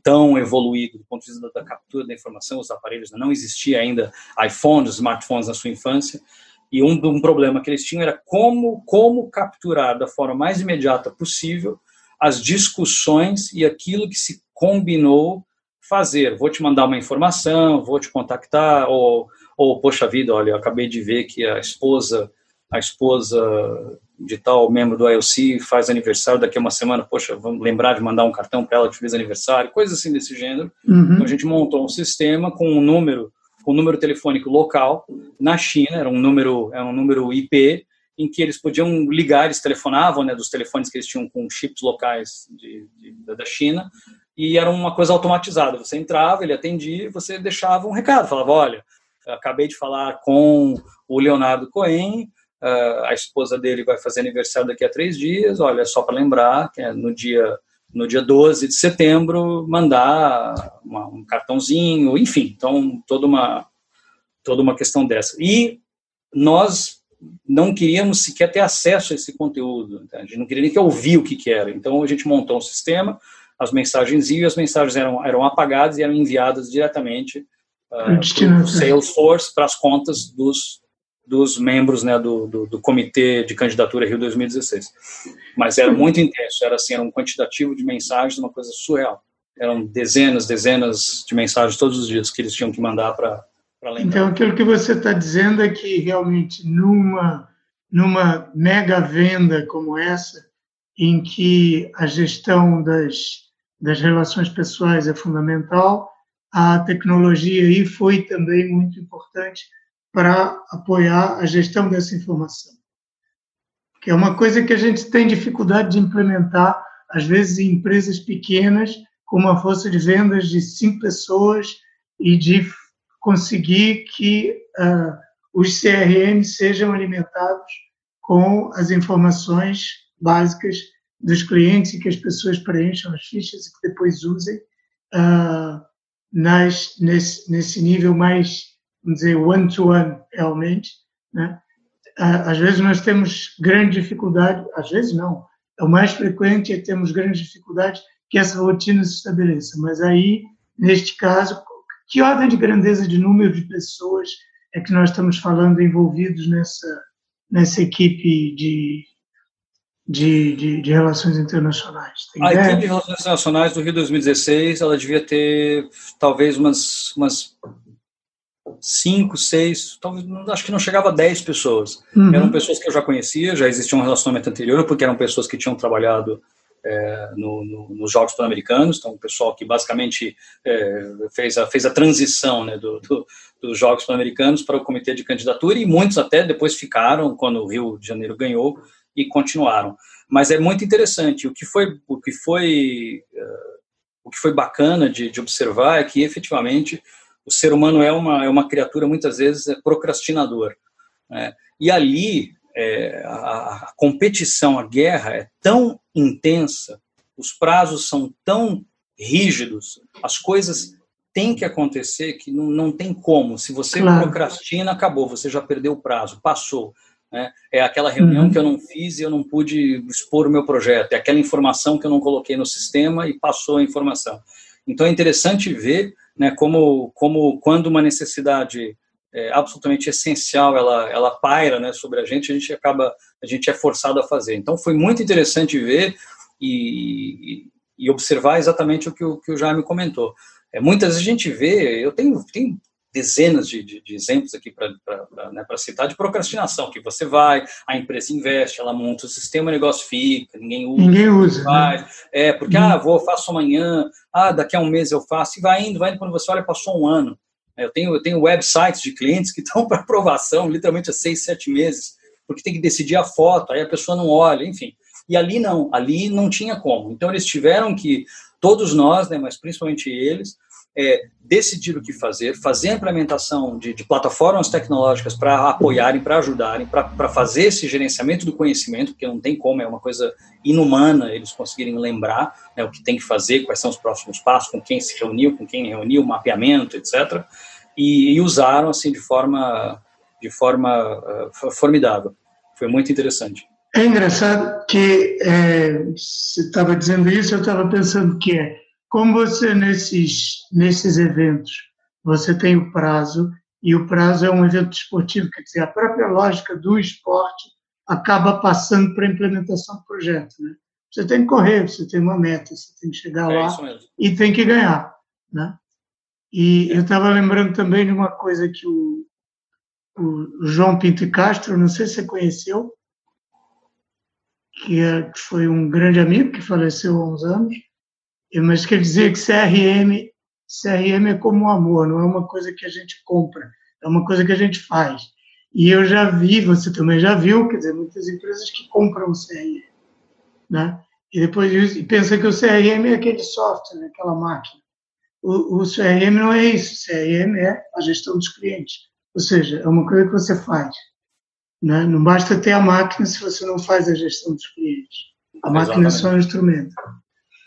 tão evoluído do ponto de vista da captura da informação, os aparelhos não existia ainda iPhones, smartphones na sua infância. E um, um problema que eles tinham era como como capturar da forma mais imediata possível as discussões e aquilo que se combinou fazer. Vou te mandar uma informação, vou te contactar ou ou poxa vida, olha, acabei de ver que a esposa, a esposa de tal membro do IOC faz aniversário daqui a uma semana, poxa, vamos lembrar de mandar um cartão para ela de feliz aniversário, coisas assim desse gênero. Uhum. Então a gente montou um sistema com um número, com um número telefônico local na China, era um número, era um número IP, em que eles podiam ligar, eles telefonavam, né, dos telefones que eles tinham com chips locais de, de, da China, e era uma coisa automatizada. Você entrava, ele atendia, você deixava um recado, falava, olha, acabei de falar com o Leonardo Cohen, a esposa dele vai fazer aniversário daqui a três dias, olha, só para lembrar, que é no dia, no dia 12 de setembro, mandar uma, um cartãozinho, enfim, então toda uma, toda uma questão dessa. E nós não queríamos sequer ter acesso a esse conteúdo, tá? a gente não queria nem que ouvir o que, que era, então a gente montou um sistema, as mensagens iam, as mensagens eram, eram apagadas e eram enviadas diretamente uh, Salesforce para as contas dos, dos membros né, do, do, do, Comitê de Candidatura Rio 2016. Mas era muito intenso, era assim, era um quantitativo de mensagens, uma coisa surreal. Eram dezenas, dezenas de mensagens todos os dias que eles tinham que mandar para lembrar. Então, aquilo que você está dizendo é que realmente numa, numa mega venda como essa, em que a gestão das, das relações pessoais é fundamental, a tecnologia aí foi também muito importante para apoiar a gestão dessa informação. Que é uma coisa que a gente tem dificuldade de implementar, às vezes em empresas pequenas, com uma força de vendas de cinco pessoas e de conseguir que uh, os CRM sejam alimentados com as informações básicas dos clientes e que as pessoas preencham as fichas e que depois usem. Uh, nas, nesse, nesse nível mais, vamos dizer, one-to-one, -one, realmente. Né? Às vezes nós temos grande dificuldade, às vezes não, é o mais frequente é termos grandes dificuldades que essa rotina se estabeleça, mas aí, neste caso, que ordem de grandeza de número de pessoas é que nós estamos falando envolvidos nessa, nessa equipe de, de, de, de relações internacionais? Tem a equipe de relações internacionais do Rio 2016, ela devia ter talvez umas, umas cinco, seis, talvez, acho que não chegava a dez pessoas. Uhum. Eram pessoas que eu já conhecia, já existia um relacionamento anterior, porque eram pessoas que tinham trabalhado é, no, no, nos Jogos Pan-Americanos, então o pessoal que basicamente é, fez, a, fez a transição né, do, do, dos Jogos Pan-Americanos para o comitê de candidatura, e muitos até depois ficaram quando o Rio de Janeiro ganhou e continuaram. Mas é muito interessante, o que foi, o que foi, uh, o que foi bacana de, de observar é que efetivamente o ser humano é uma, é uma criatura muitas vezes é procrastinador. Né? E ali é, a, a, competição, a guerra é tão intensa, os prazos são tão rígidos, as coisas têm que acontecer que não, não tem como. Se você claro. procrastina, acabou, você já perdeu o prazo, passou. Né? É aquela reunião uhum. que eu não fiz e eu não pude expor o meu projeto, é aquela informação que eu não coloquei no sistema e passou a informação. Então é interessante ver né, como, como quando uma necessidade é, absolutamente essencial ela, ela paira né, sobre a gente, a gente acaba, a gente é forçado a fazer. Então foi muito interessante ver e, e observar exatamente o que o, que o Jaime comentou. É, muitas vezes a gente vê, eu tenho, tenho dezenas de, de, de exemplos aqui para né, citar de procrastinação, que você vai, a empresa investe, ela monta o sistema, o negócio fica, ninguém usa. Ninguém usa. Né? Faz, né? É, porque, ah, vou, faço amanhã, ah, daqui a um mês eu faço, e vai indo, vai indo, quando você olha, passou um ano. Eu tenho, eu tenho websites de clientes que [laughs] estão para aprovação, literalmente há seis, sete meses, porque tem que decidir a foto, aí a pessoa não olha, enfim. E ali não, ali não tinha como. Então eles tiveram que, todos nós, né, mas principalmente eles, é, decidir o que fazer, fazer a implementação de, de plataformas tecnológicas para apoiarem, para ajudarem, para fazer esse gerenciamento do conhecimento, porque não tem como, é uma coisa inumana eles conseguirem lembrar né, o que tem que fazer, quais são os próximos passos, com quem se reuniu, com quem reuniu, mapeamento, etc. E, e usaram assim de forma, de forma uh, formidável. Foi muito interessante. É engraçado que é, você estava dizendo isso, eu estava pensando que é como você, nesses, nesses eventos, você tem o prazo, e o prazo é um evento esportivo, quer dizer, a própria lógica do esporte acaba passando para a implementação do projeto. Né? Você tem que correr, você tem uma meta, você tem que chegar é lá e tem que ganhar. Né? E eu estava lembrando também de uma coisa que o, o João Pinto Castro, não sei se você conheceu, que, é, que foi um grande amigo que faleceu há uns anos, mas quer dizer que CRM, CRM é como o amor, não é uma coisa que a gente compra, é uma coisa que a gente faz. E eu já vi, você também já viu, quer dizer, muitas empresas que compram CRM, né? E depois e pensa que o CRM é aquele software, né? aquela máquina. O, o CRM não é isso, o CRM é a gestão dos clientes. Ou seja, é uma coisa que você faz. Né? Não basta ter a máquina se você não faz a gestão dos clientes. A máquina é só um instrumento.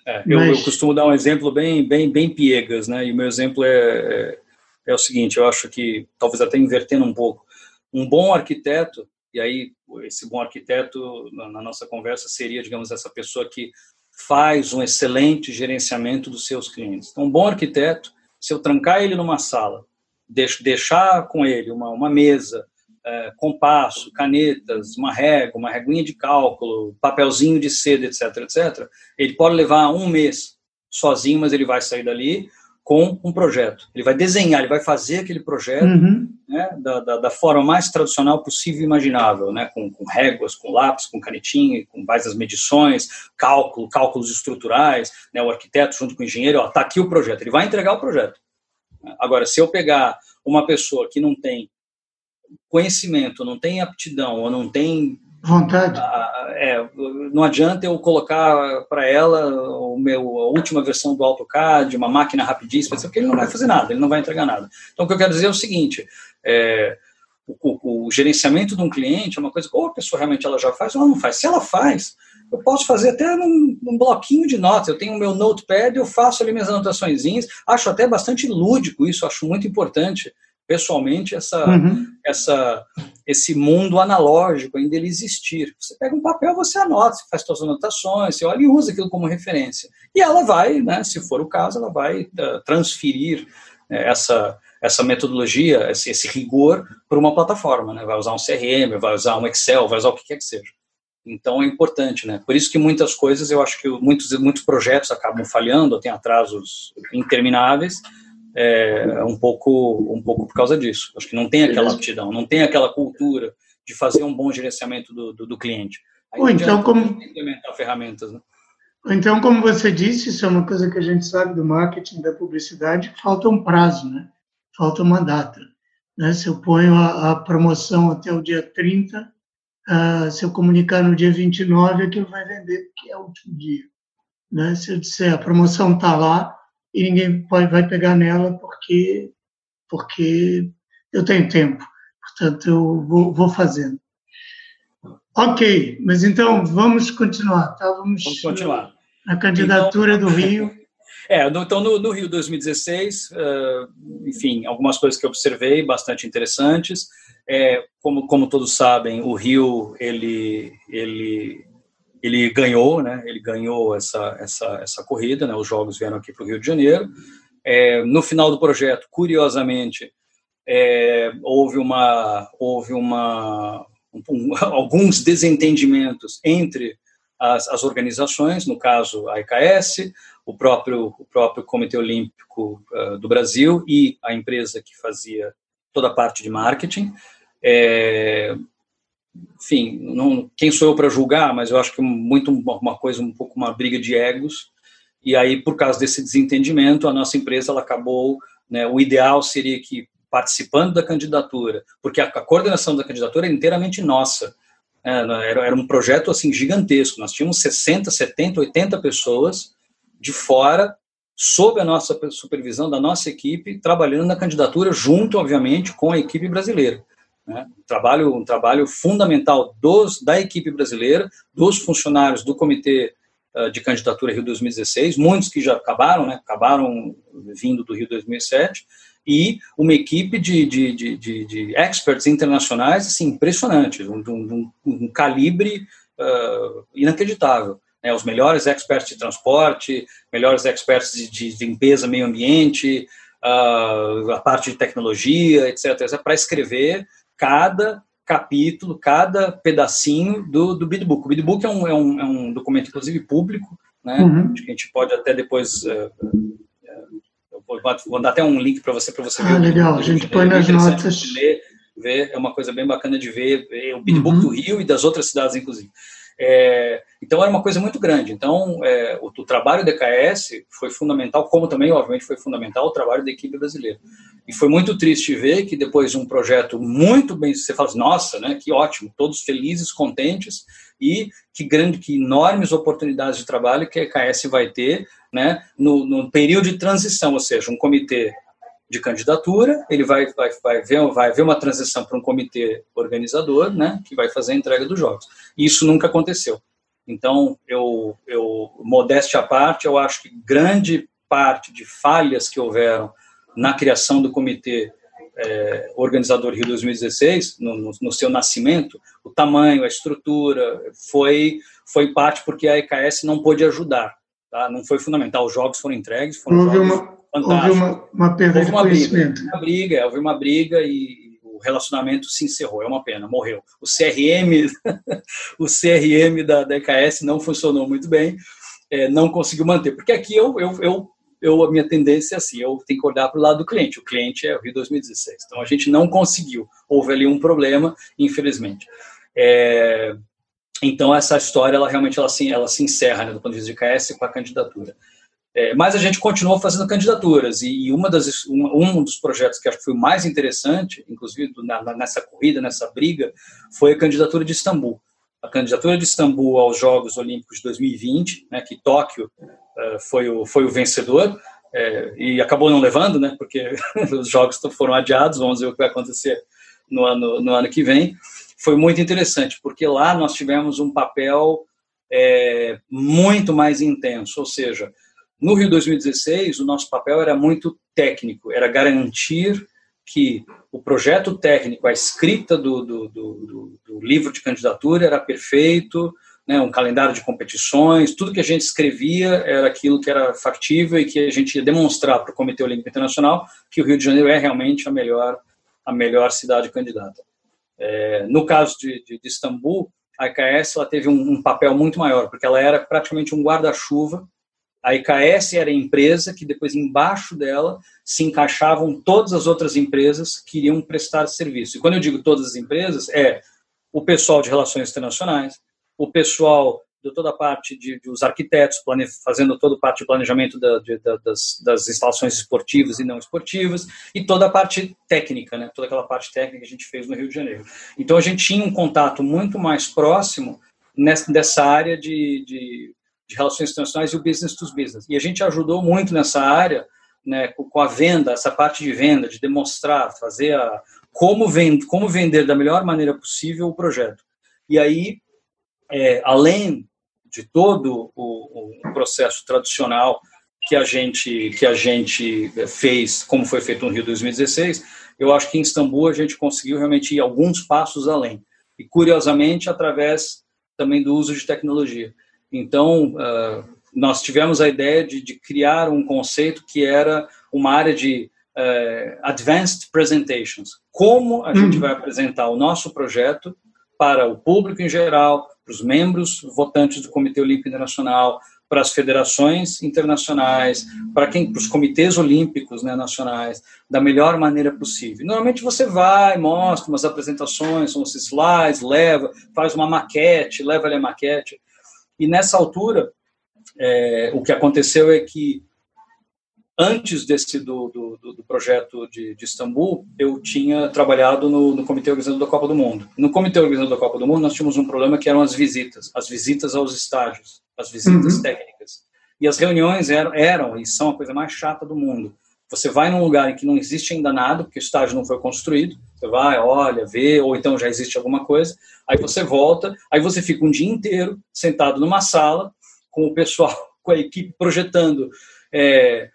É, eu, Mas... eu, costumo dar um exemplo bem, bem, bem piegas, né? E o meu exemplo é, é, é, o seguinte: eu acho que, talvez até invertendo um pouco, um bom arquiteto, e aí esse bom arquiteto, na, na nossa conversa, seria, digamos, essa pessoa que faz um excelente gerenciamento dos seus clientes. Então, um bom arquiteto, se eu trancar ele numa sala, deixar com ele uma, uma mesa, é, compasso, canetas, uma régua, uma reguinha de cálculo, papelzinho de seda, etc, etc, ele pode levar um mês sozinho, mas ele vai sair dali com um projeto. Ele vai desenhar, ele vai fazer aquele projeto uhum. né, da, da, da, forma mais tradicional possível e imaginável, né, com, com, réguas, com lápis, com canetinha, com várias medições, cálculo, cálculos estruturais, né, o arquiteto junto com o engenheiro, está aqui o projeto, ele vai entregar o projeto. Agora, se eu pegar uma pessoa que não tem conhecimento, não tem aptidão ou não tem vontade, é, não adianta eu colocar para ela o meu, a última versão do AutoCAD, uma máquina rapidíssima, porque ele não vai fazer nada, ele não vai entregar nada. Então, o que eu quero dizer é o seguinte: é, o, o, o, gerenciamento de um cliente é uma coisa que ou a pessoa realmente ela já faz ou ela não faz. Se ela faz, eu posso fazer até num, num bloquinho de notas. Eu tenho o meu notepad, eu faço ali minhas anotações. Acho até bastante lúdico isso, acho muito importante pessoalmente essa, uhum. essa, esse mundo analógico ainda ele existir. Você pega um papel, você anota, você faz suas anotações, você olha e usa aquilo como referência. E ela vai, né, se for o caso, ela vai uh, transferir uh, essa, essa metodologia, esse, esse rigor para uma plataforma. Né? Vai usar um CRM, vai usar um Excel, vai usar o que quer que seja. Então é importante, né? Por isso que muitas coisas, eu acho que muitos muitos projetos acabam falhando, tem atrasos intermináveis, é, um pouco um pouco por causa disso. Acho que não tem aquela aptidão, não tem aquela cultura de fazer um bom gerenciamento do, do, do cliente. Aí Ou então como implementar ferramentas, né? Então, como você disse, isso é uma coisa que a gente sabe do marketing, da publicidade, falta um prazo, né? Falta uma data. Né? Se eu ponho a, a promoção até o dia 30, uh, ah, se eu comunicar no dia 29, aquilo vai vender, que é o último dia. Né? Se eu disser a promoção está lá e ninguém vai pegar nela porque, porque eu tenho tempo. Portanto, eu vou, vou fazendo. Ok, mas então vamos continuar. Tá? Vamos, vamos continuar. Na candidatura então, do Rio. [laughs] É, então no, no Rio 2016, uh, enfim, algumas coisas que eu observei bastante interessantes. É, como, como todos sabem, o Rio ele ele ele ganhou, né? Ele ganhou essa essa essa corrida, né? Os jogos vieram aqui para o Rio de Janeiro. É, no final do projeto, curiosamente, é, houve uma houve uma um, [laughs] alguns desentendimentos entre as, as, organizações, no caso a EKS, o próprio, o próprio Comitê Olímpico uh, do Brasil e a empresa que fazia toda a parte de marketing. É, enfim, não, quem sou eu para julgar, mas eu acho que muito uma coisa, um pouco uma briga de egos. E aí, por causa desse desentendimento, a nossa empresa ela acabou. Né, o ideal seria que participando da candidatura, porque a, coordenação da candidatura é inteiramente nossa. É, era, era, um projeto assim gigantesco. Nós tínhamos 60, 70, 80 pessoas de fora, sob a nossa supervisão da nossa equipe, trabalhando na candidatura, junto, obviamente, com a equipe brasileira. Né? Um, trabalho, um trabalho fundamental dos, da equipe brasileira, dos funcionários do Comitê uh, de Candidatura Rio 2016, muitos que já acabaram, né? acabaram vindo do Rio 2007, e uma equipe de, de, de, de, de experts internacionais assim, impressionantes, um, um, um calibre uh, inacreditável. Né? Os melhores experts de transporte, melhores experts de, de limpeza, meio ambiente, uh, a parte de tecnologia, etc., etc para escrever cada capítulo, cada pedacinho do, do Bidbook. O Bidbook é um, é, um, é um documento, inclusive, público, né? Uhum. Acho que a gente pode até depois uh, vou dar até um link para você para você ah, ver. Ah, legal, a gente põe nas notas. Ler, ver, é uma coisa bem bacana de ver, ver o Beatbook uhum. do Rio e das outras cidades, inclusive. É, então era uma coisa muito grande. Então é, o, o, trabalho da EKS foi fundamental, como também, obviamente, foi fundamental o trabalho da equipe brasileira. E foi muito triste ver que depois de um projeto muito bem, você fala, assim, nossa, né, que ótimo, todos felizes, contentes e que grande, que enormes oportunidades de trabalho que a EKS vai ter, né, no, no período de transição, ou seja, um comitê de candidatura, ele vai, vai, vai, ver, vai ver uma transição para um comitê organizador, né, que vai fazer a entrega dos jogos. Isso nunca aconteceu. Então, eu, eu modéstia à parte, eu acho que grande parte de falhas que houveram na criação do comitê é, organizador Rio 2016, no, no, no, seu nascimento, o tamanho, a estrutura, foi, foi parte porque a EKS não pôde ajudar. Tá? Não foi fundamental. Os jogos foram entregues, foram jogos uma, Houve uma, uma perda houve uma de conhecimento. Briga, uma briga, houve uma briga e o relacionamento se encerrou. É uma pena, morreu. O CRM, [laughs] o CRM da, EKS não funcionou muito bem, é, não conseguiu manter. Porque aqui eu, eu, eu eu, a minha tendência é assim, eu tenho que olhar para o lado do cliente. O cliente é o Rio 2016. Então, a gente não conseguiu. Houve ali um problema, infelizmente. É, então, essa história, ela realmente ela se, ela se encerra, né, do ponto de vista de KS, com a candidatura. É, mas a gente continuou fazendo candidaturas e, uma das, um, dos projetos que acho que foi o mais interessante, inclusive na, nessa corrida, nessa briga, foi a candidatura de Istambul. A candidatura de Istambul aos Jogos Olímpicos de 2020, né, que Tóquio uh, foi, o, foi o vencedor, é, e acabou não levando, né, porque [laughs] os Jogos foram adiados, vamos ver o que vai acontecer no ano, no ano que vem. Foi muito interessante, porque lá nós tivemos um papel é, muito mais intenso, ou seja, no Rio 2016, o nosso papel era muito técnico, era garantir que o projeto técnico, a escrita do, do, do, do livro de candidatura era perfeito, né, um calendário de competições, tudo que a gente escrevia era aquilo que era factível e que a gente ia demonstrar para o Comitê Olímpico Internacional que o Rio de Janeiro é realmente a melhor, a melhor cidade candidata. É, no caso de, de, de Istambul, a IKS ela teve um, um papel muito maior, porque ela era praticamente um guarda-chuva. A IKS era a empresa que depois embaixo dela se encaixavam todas as outras empresas que iriam prestar serviço. E quando eu digo todas as empresas, é o pessoal de relações internacionais, o pessoal de toda a parte de, de os arquitetos plane, fazendo toda a parte de planejamento da, de, da, das, das, instalações esportivas e não esportivas e toda a parte técnica, né? Toda aquela parte técnica que a gente fez no Rio de Janeiro. Então a gente tinha um contato muito mais próximo nessa dessa área de, de, de relações internacionais e o business to business. E a gente ajudou muito nessa área, né? Com a venda, essa parte de venda, de demonstrar, fazer a como, vend, como vender da melhor maneira possível o projeto. E aí, é, além de todo o, o, processo tradicional que a gente que a gente fez, como foi feito no Rio 2016, eu acho que em Istambul a gente conseguiu realmente ir alguns passos além. E curiosamente através também do uso de tecnologia. Então, uh, nós tivemos a ideia de, de, criar um conceito que era uma área de uh, advanced presentations. Como a gente uhum. vai apresentar o nosso projeto para o público em geral, para os membros votantes do Comitê Olímpico Internacional, para as federações internacionais, para quem, para os comitês olímpicos né, nacionais, da melhor maneira possível. Normalmente você vai, mostra umas apresentações, uns slides, leva, faz uma maquete, leva ali a maquete. E nessa altura, é, o que aconteceu é que antes desse do, do, do projeto de, de, Istambul, eu tinha trabalhado no, no, comitê organizador da Copa do Mundo. No comitê organizador da Copa do Mundo, nós tínhamos um problema que eram as visitas, as visitas aos estádios, as visitas uhum. técnicas. E as reuniões eram, eram e são a coisa mais chata do mundo. Você vai num lugar em que não existe ainda nada, porque o estádio não foi construído, você vai, olha, vê, ou então já existe alguma coisa, aí você volta, aí você fica um dia inteiro sentado numa sala com o pessoal, [laughs] com a equipe projetando é,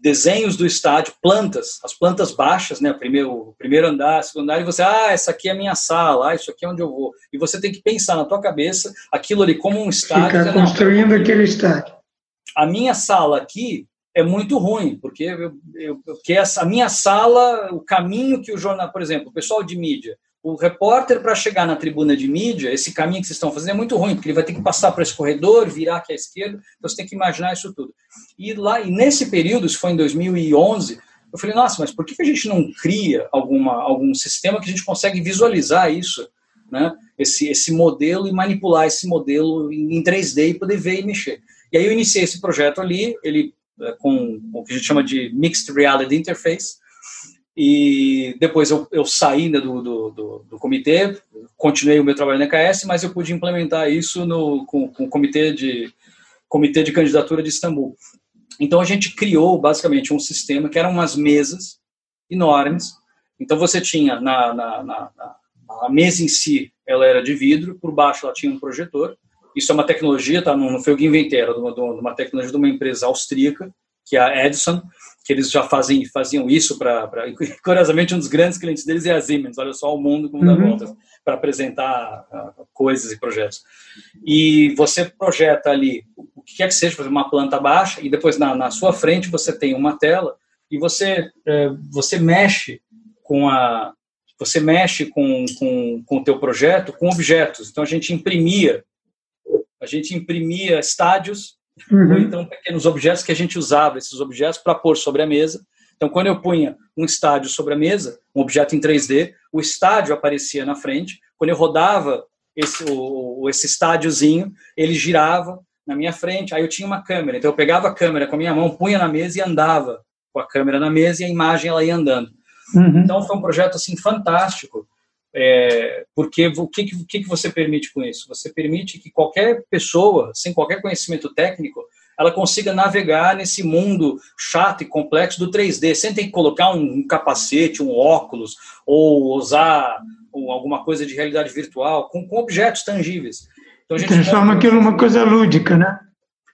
desenhos do estádio, plantas, as plantas baixas, né, primeiro, primeiro andar, segundo andar, e você, ah, essa aqui é a minha sala, ah, isso aqui é onde eu vou. E você tem que pensar na tua cabeça aquilo ali como um estádio. Ficar construindo aquele estádio. A minha sala aqui é muito ruim, porque, eu, eu, porque essa, a minha sala, o caminho que o jornal, por exemplo, o pessoal de mídia, o repórter, para chegar na tribuna de mídia, esse caminho que vocês estão fazendo é muito ruim, porque ele vai ter que passar por esse corredor, virar aqui à esquerda, então você tem que imaginar isso tudo. E lá, e nesse período, isso foi em 2011, eu falei, nossa, mas por que a gente não cria alguma, algum sistema que a gente consegue visualizar isso, né? esse, esse modelo e manipular esse modelo em 3D e poder ver e mexer. E aí eu iniciei esse projeto ali, ele é, com o que a gente chama de Mixed Reality Interface, e depois eu, eu saí né, do, do, do, do, comitê, continuei o meu trabalho na EKS, mas eu pude implementar isso no, com, com o comitê de, comitê de candidatura de Istambul. Então a gente criou basicamente um sistema que eram umas mesas enormes. Então você tinha na, na, na, na a mesa em si, ela era de vidro, por baixo ela tinha um projetor. Isso é uma tecnologia, tá? não, não foi eu que inventei, era de uma, de uma tecnologia de uma empresa austríaca, que é a Edison, que eles já fazem, faziam isso para. [laughs] Curiosamente, um dos grandes clientes deles é a Siemens, olha só o mundo como dá uhum. voltas, para apresentar uh, coisas e projetos. E você projeta ali o que quer que seja, uma planta baixa, e depois na, na sua frente você tem uma tela, e você, uh, você mexe com a. Você mexe com, com, com o teu projeto com objetos. Então a gente imprimia, a gente imprimia estádios uhum. ou então pequenos objetos que a gente usava, esses objetos, para pôr sobre a mesa. Então, quando eu punha um estádio sobre a mesa, um objeto em 3D, o estádio aparecia na frente. Quando eu rodava esse, o, esse estádiozinho, ele girava na minha frente. Aí eu tinha uma câmera. Então, eu pegava a câmera com a minha mão, punha na mesa e andava com a câmera na mesa e a imagem ela ia andando. Uhum. Então, foi um projeto assim fantástico. É, porque o que, que, que você permite com isso? Você permite que qualquer pessoa, sem qualquer conhecimento técnico, ela consiga navegar nesse mundo chato e complexo do 3D, sem ter que colocar um capacete, um óculos, ou usar alguma coisa de realidade virtual, com, com objetos tangíveis. Então, a gente Transforma aquilo numa coisa lúdica, né?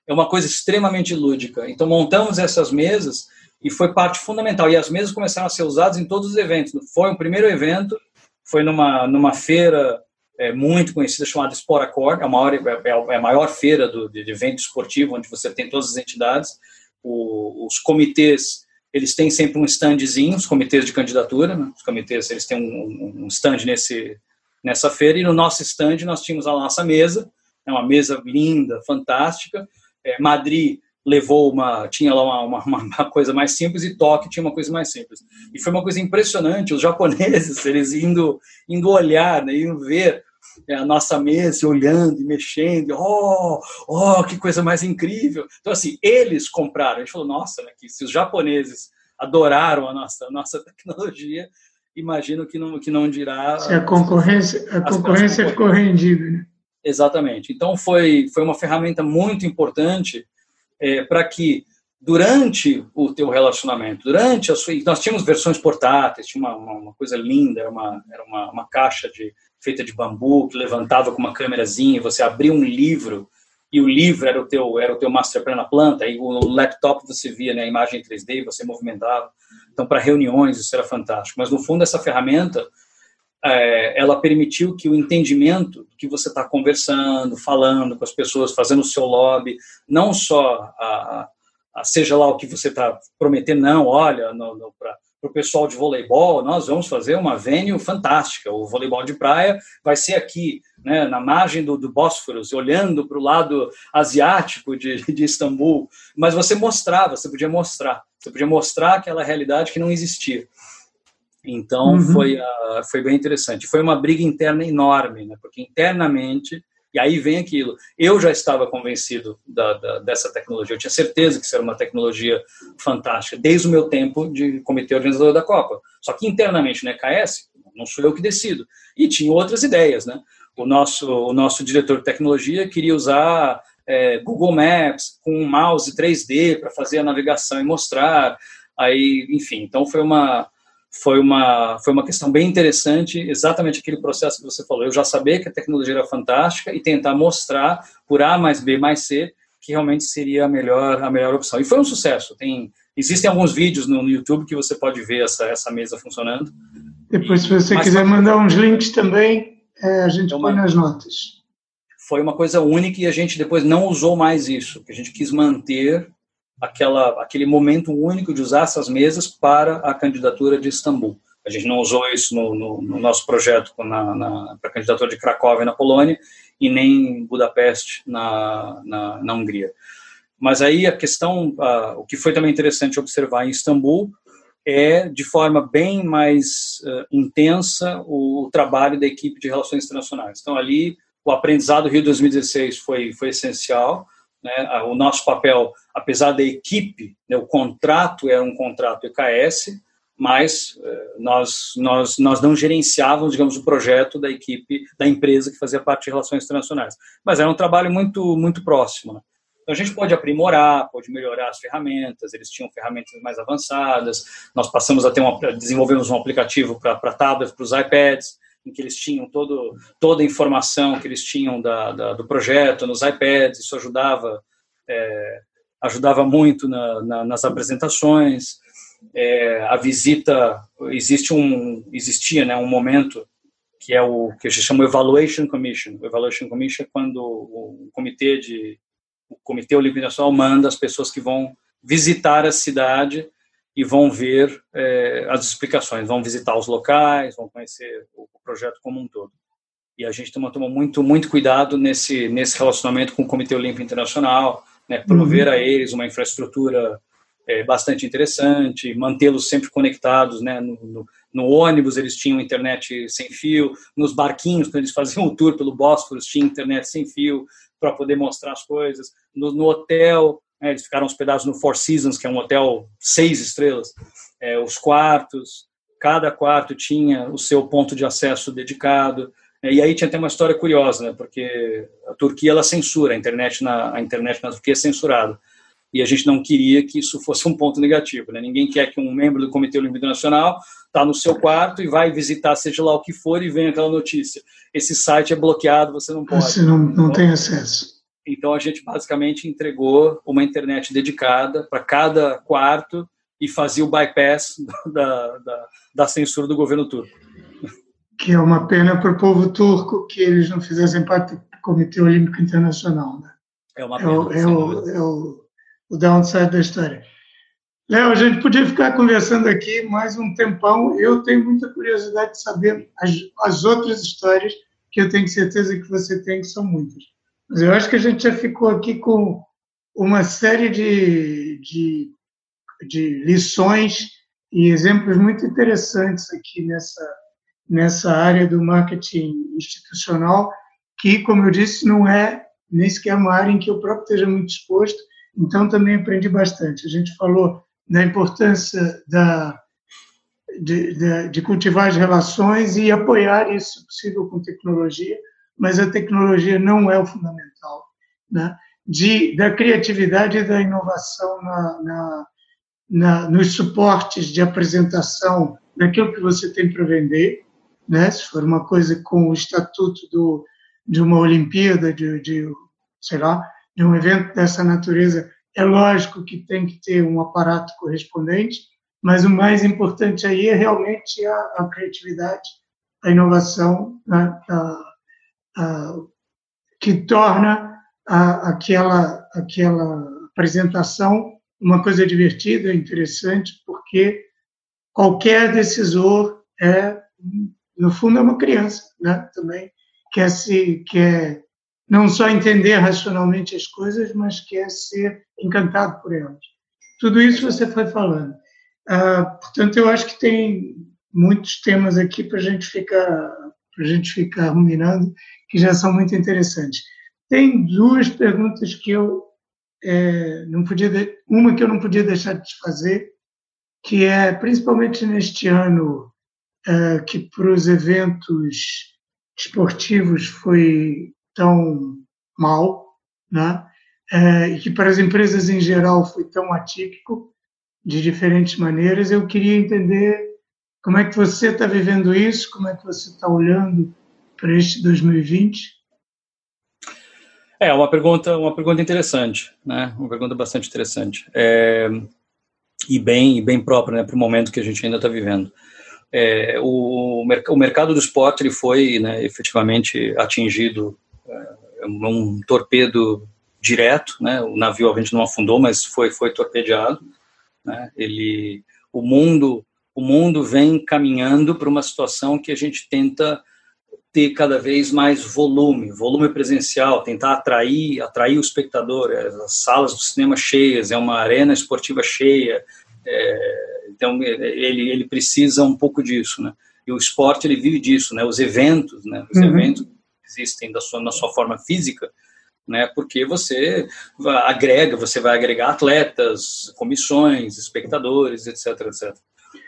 É uma coisa extremamente lúdica. Então, montamos essas mesas e foi parte fundamental. E as mesas começaram a ser usadas em todos os eventos. Foi um primeiro evento foi numa, numa feira é, muito conhecida chamada Sporacor, é a maior, é, é a maior feira do, de evento esportivo, onde você tem todas as entidades. O, os comitês, eles têm sempre um standzinho, os comitês de candidatura, né? os comitês, eles têm um, um stand nesse, nessa feira, e no nosso stand nós tínhamos a nossa mesa, é uma mesa linda, fantástica. É, Madrid levou uma, tinha lá uma, uma, uma, coisa mais simples e Tóquio tinha uma coisa mais simples. E foi uma coisa impressionante, os japoneses, eles indo, indo olhar, né, indo ver é, a nossa mesa, olhando e mexendo, oh, oh, que coisa mais incrível. Então, assim, eles compraram, a gente falou, nossa, né, que se os japoneses adoraram a nossa, a nossa tecnologia, imagino que não, que não dirá... Se a concorrência, a concorrência ficou rendida, né? Exatamente. Então, foi, foi uma ferramenta muito importante é, para que durante o teu relacionamento, durante a sua, nós tínhamos versões portáteis, tinha uma, uma, uma coisa linda, era uma era uma, uma, caixa de feita de bambu que levantava com uma câmerazinha, você abria um livro e o livro era o teu era o teu master plan na planta, e o laptop você via né, a imagem em 3D, você movimentava. Então para reuniões isso era fantástico. Mas no fundo essa ferramenta é, ela permitiu que o entendimento que você está conversando, falando com as pessoas, fazendo o seu lobby, não só a, a seja lá o que você está prometendo, não, olha, para o pessoal de voleibol, nós vamos fazer uma venue fantástica, o voleibol de praia vai ser aqui, né, na margem do, do Bósforos, olhando para o lado asiático de, de Istambul, mas você mostrava, você podia mostrar, você podia mostrar aquela realidade que não existia. Então uhum. foi, uh, foi bem interessante. Foi uma briga interna enorme, né? porque internamente, e aí vem aquilo, eu já estava convencido da, da, dessa tecnologia, eu tinha certeza que isso era uma tecnologia fantástica, desde o meu tempo de comitê organizador da Copa. Só que internamente no EKS, não sou eu que decido. E tinha outras ideias, né? O nosso, o nosso diretor de tecnologia queria usar é, Google Maps com um mouse 3D para fazer a navegação e mostrar. Aí, enfim, então foi uma foi uma, foi uma questão bem interessante, exatamente aquele processo que você falou. Eu já sabia que a tecnologia era fantástica e tentar mostrar por A mais B mais C que realmente seria a melhor, a melhor opção. E foi um sucesso. Tem, existem alguns vídeos no, no YouTube que você pode ver essa, essa mesa funcionando. Depois, se você quiser mandar uns links também, é, a gente põe nas notas. Foi uma coisa única e a gente depois não usou mais isso, que a gente quis manter aquela, aquele momento único de usar essas mesas para a candidatura de Istambul. A gente não usou isso no, no, no nosso projeto para a candidatura de Cracóvia na Polônia e nem Budapeste na, na, na Hungria. Mas aí a questão, uh, o que foi também interessante observar em Istambul é de forma bem mais uh, intensa o, o, trabalho da equipe de relações internacionais. Então ali o aprendizado Rio 2016 foi foi essencial né? O nosso papel, apesar da equipe, né, o contrato era um contrato EKS, mas eh, nós, nós, nós não gerenciávamos, digamos, o projeto da equipe, da empresa que fazia parte de relações internacionais. Mas era um trabalho muito, muito próximo. Né? Então a gente pode aprimorar, pode melhorar as ferramentas, eles tinham ferramentas mais avançadas, nós passamos a ter uma, desenvolvemos um aplicativo para tablets, para os iPads, em que eles tinham todo, toda a informação que eles tinham da, da, do projeto nos iPads, isso ajudava, é, ajudava muito na, na, nas apresentações. É, a visita, existe um, existia né, um momento que é o que a gente chama Evaluation Commission. O Evaluation Commission é quando o comitê de o Comitê Olímpico Nacional manda as pessoas que vão visitar a cidade e vão ver é, as explicações, vão visitar os locais, vão conhecer o projeto como um todo. E a gente toma, toma muito, muito cuidado nesse, nesse relacionamento com o Comitê Olímpico Internacional, né, prover uhum. a eles uma infraestrutura é, bastante interessante, mantê-los sempre conectados, né, no, no, no, ônibus eles tinham internet sem fio, nos barquinhos, quando eles faziam o tour pelo Bósforo, tinha internet sem fio para poder mostrar as coisas, no, no hotel né, eles ficaram hospedados no Four Seasons, que é um hotel seis estrelas. É, os quartos, cada quarto tinha o seu ponto de acesso dedicado. É, e aí tinha até uma história curiosa, né, porque a Turquia ela censura a internet na a internet na Turquia é censurada. E a gente não queria que isso fosse um ponto negativo. Né? Ninguém quer que um membro do Comitê Olímpico Internacional está no seu quarto e vai visitar seja lá o que for e vem aquela notícia. Esse site é bloqueado, você não pode. Você não, não então, tem acesso. Então a gente basicamente entregou uma internet dedicada para cada quarto e fazia o bypass [laughs] da, da, da, censura do governo turco. Que é uma pena para o povo turco que eles não fizessem parte do Comitê Olímpico Internacional. Né? É uma pena. É o, é o, é o, o downside da história. Léo, a gente podia ficar conversando aqui mais um tempão. Eu tenho muita curiosidade de saber as, as outras histórias, que eu tenho certeza que você tem, que são muitas. Mas eu acho que a gente já ficou aqui com uma série de, de, de lições e exemplos muito interessantes aqui nessa, nessa área do marketing institucional, que, como eu disse, não é nem sequer uma área em que eu próprio esteja muito exposto, então também aprendi bastante. A gente falou da importância da, de, de, de, cultivar as relações e apoiar isso, se possível, com tecnologia, mas a tecnologia não é o fundamental, né? De, da criatividade e da inovação na, na, na, nos suportes de apresentação daquilo que você tem para vender, né? Se for uma coisa com o estatuto do, de uma Olimpíada, de, de sei lá, de um evento dessa natureza, é lógico que tem que ter um aparato correspondente, mas o mais importante aí é realmente a, a criatividade, a inovação, né, a, que torna aquela, aquela apresentação uma coisa divertida, interessante, porque qualquer decisor é, no fundo, é uma criança, né? Também quer se quer não só entender racionalmente as coisas, mas quer ser encantado por elas. Tudo isso você foi falando. Ah, portanto, eu acho que tem muitos temas aqui para a gente ficar para a gente ficar ruminando que já são muito interessantes. Tem duas perguntas que eu é, não podia uma que eu não podia deixar de te fazer, que é principalmente neste ano é, que para os eventos esportivos foi tão mal, né? É, e que para as empresas em geral foi tão atípico, de diferentes maneiras. Eu queria entender como é que você está vivendo isso, como é que você está olhando para este 2020. É uma pergunta, uma pergunta interessante, né? Uma pergunta bastante interessante é, e bem, bem própria, né, para o momento que a gente ainda está vivendo. É, o, o mercado do esporte ele foi, né, efetivamente atingido é um torpedo direto, né? O navio a gente não afundou, mas foi foi torpedeado, né? Ele, o mundo, o mundo vem caminhando para uma situação que a gente tenta ter cada vez mais volume, volume presencial, tentar atrair, atrair o espectador, é, as salas do cinema cheias, é uma arena esportiva cheia, é, então ele ele precisa um pouco disso, né? E o esporte ele vive disso, né? Os eventos, né? Os uhum. eventos existem da sua, na sua forma física, né, porque você agrega, você vai agregar atletas, comissões, espectadores, etc, etc.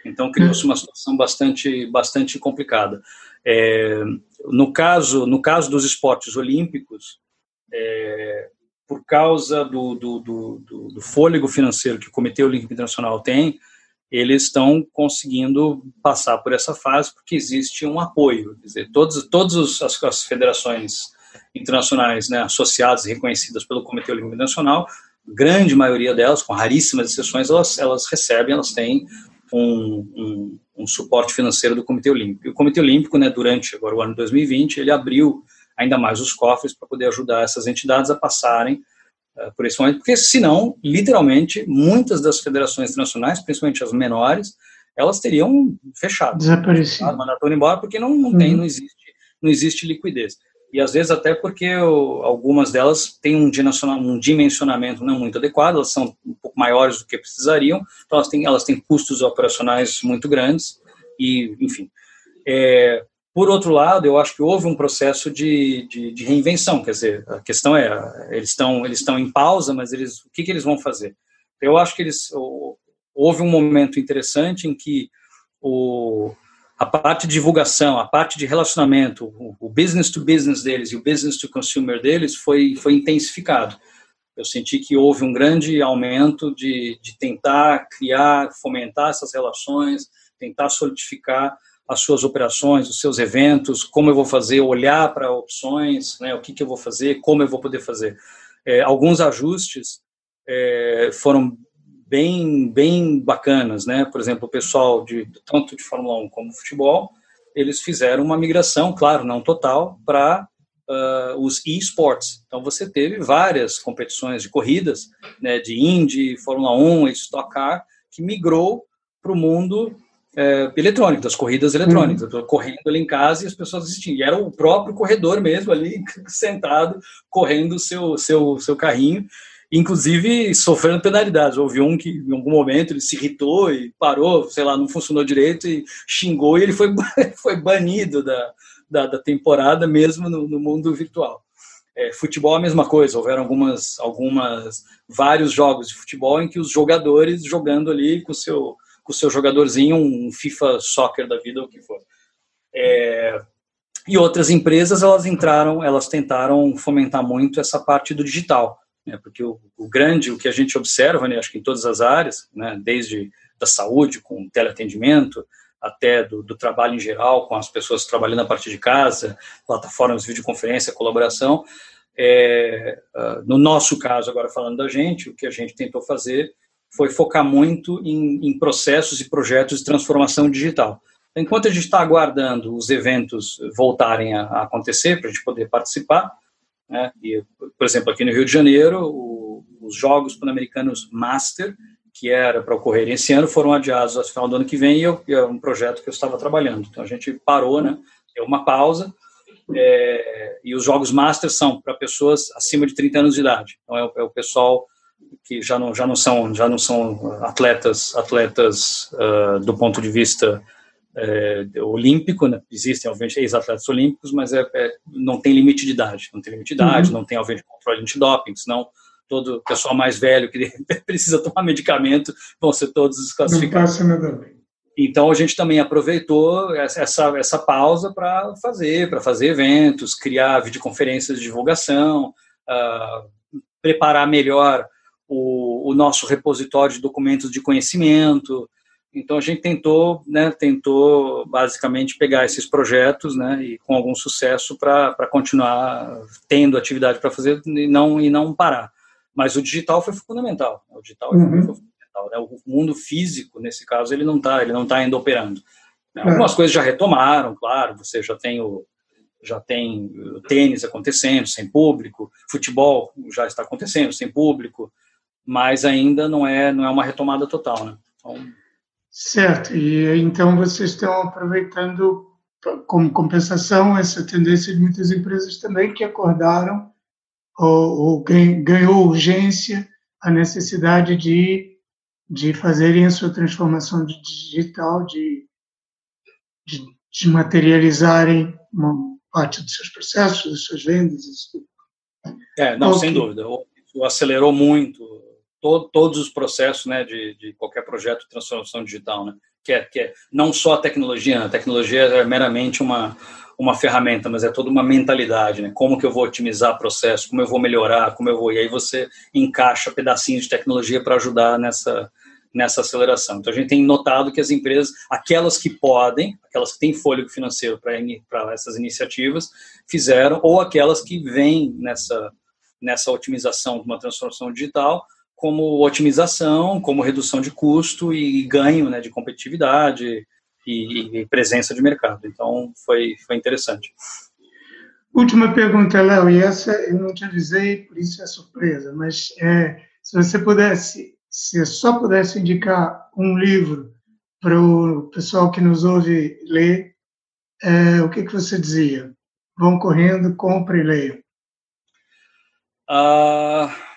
Então criou-se uma situação bastante, bastante complicada. É, no caso, no caso dos esportes olímpicos, é, por causa do, do, do, do, fôlego financeiro que o Comitê Olímpico Internacional tem, eles estão conseguindo passar por essa fase porque existe um apoio. Quer dizer, todas, todas as, as federações internacionais né, associadas e reconhecidas pelo Comitê Olímpico Internacional, grande maioria delas, com raríssimas exceções, elas, elas recebem, elas têm um, um, um, suporte financeiro do Comitê Olímpico. E o Comitê Olímpico, né, durante agora o ano 2020, ele abriu ainda mais os cofres para poder ajudar essas entidades a passarem uh, por esse momento, porque senão, literalmente, muitas das federações internacionais, principalmente as menores, elas teriam fechado. Desaparecido. Mandado embora, porque não, não tem, uhum. não existe, não existe liquidez e às vezes até porque eu, algumas delas têm um, um dimensionamento não muito adequado, elas são um pouco maiores do que precisariam, então elas têm, elas têm custos operacionais muito grandes, e enfim. É, por outro lado, eu acho que houve um processo de, de, de, reinvenção, quer dizer, a questão é, eles estão eles estão em pausa, mas eles, o que, que eles vão fazer? Eu acho que eles houve um momento interessante em que o a parte de divulgação, a parte de relacionamento, o, business to business deles e o business to consumer deles foi, foi intensificado. Eu senti que houve um grande aumento de, de tentar criar, fomentar essas relações, tentar solidificar as suas operações, os seus eventos, como eu vou fazer, olhar para opções, né, o que, que eu vou fazer, como eu vou poder fazer. É, alguns ajustes é, foram bem, bem bacanas, né? Por exemplo, o pessoal de tanto de Fórmula 1 como futebol, eles fizeram uma migração, claro, não total, para uh, os esports. Então você teve várias competições de corridas, né, de Indy, Fórmula 1, Stock Car, que migrou para o mundo é, eletrônico, das corridas eletrônicas. Uhum. Eu correndo ali em casa e as pessoas assistindo. E era o próprio corredor mesmo ali, [laughs] sentado, correndo o seu, seu, seu carrinho, inclusive sofrendo penalidades. Houve um que, em algum momento, ele se irritou e parou, sei lá, não funcionou direito e xingou e ele foi, [laughs] foi banido da, da, da temporada mesmo no, no mundo virtual. É, futebol a mesma coisa, houveram algumas, algumas, vários jogos de futebol em que os jogadores jogando ali com o seu, com seu jogadorzinho, um FIFA Soccer da vida, ou o que for. É, e outras empresas, elas entraram, elas tentaram fomentar muito essa parte do digital, né, porque o, o, grande, o que a gente observa, né, acho que em todas as áreas, né, desde da saúde, com teleatendimento, até do, do, trabalho em geral, com as pessoas trabalhando a partir de casa, plataformas de videoconferência, colaboração. É, uh, no nosso caso, agora falando da gente, o que a gente tentou fazer foi focar muito em, em processos e projetos de transformação digital. Enquanto a gente está aguardando os eventos voltarem a, a acontecer, para a gente poder participar, né, e, por exemplo, aqui no Rio de Janeiro, o, os Jogos Pan-Americanos Master que era para ocorrer esse ano foram adiados ao final do ano que vem e, eu, é um projeto que eu estava trabalhando. Então a gente parou, né? Deu uma pausa. É, e os jogos Masters são para pessoas acima de 30 anos de idade. Então é o, é o, pessoal que já não já não são já não são atletas atletas uh, do ponto de vista é, olímpico, né? existem obviamente ex-atletas olímpicos, mas é, é, não tem limite de idade, não tem limite de idade, uhum. não tem obviamente controle antidoping, senão todo pessoal mais velho que [laughs] precisa tomar medicamento vão ser todos desclassificados. Então a gente também aproveitou essa, essa pausa para fazer, para fazer eventos, criar videoconferências de divulgação, uh, preparar melhor o, o, nosso repositório de documentos de conhecimento. Então a gente tentou, né, tentou basicamente pegar esses projetos, né, e com algum sucesso para continuar tendo atividade para fazer e não e não parar. Mas o digital foi fundamental. O digital uhum. foi fundamental. Né? O mundo físico, nesse caso, ele não está, ele não está ainda operando. Né? Algumas é. coisas já retomaram, claro. Você já tem o já tem o tênis acontecendo sem público, futebol já está acontecendo sem público, mas ainda não é não é uma retomada total, né? Então... Certo. E então vocês estão aproveitando como compensação essa tendência de muitas empresas também que acordaram ou, ou ganhou urgência a necessidade de, de fazerem a sua transformação digital, de, de, de materializarem uma parte dos seus processos, das suas vendas. Isso. É, não, okay. sem dúvida. O acelerou muito todo, todos os processos né, de, de qualquer projeto de transformação digital. Né? Que, é, que é não só a tecnologia, a tecnologia é meramente uma, uma ferramenta, mas é toda uma mentalidade, né? Como que eu vou otimizar processo, como eu vou melhorar, como eu vou. E aí você encaixa pedacinhos de tecnologia para ajudar nessa, nessa aceleração. Então a gente tem notado que as empresas, aquelas que podem, aquelas que têm fôlego financeiro para essas iniciativas, fizeram, ou aquelas que vêm nessa, nessa otimização de uma transformação digital, como otimização, como redução de custo e ganho né, de competitividade, e, e presença de mercado. Então, foi, foi interessante. Última pergunta, Léo, e essa eu não te avisei, por isso é surpresa, mas é, se você pudesse, se só pudesse indicar um livro para o pessoal que nos ouve ler, é, o que, que você dizia? Vão correndo, compre e leia. Uh,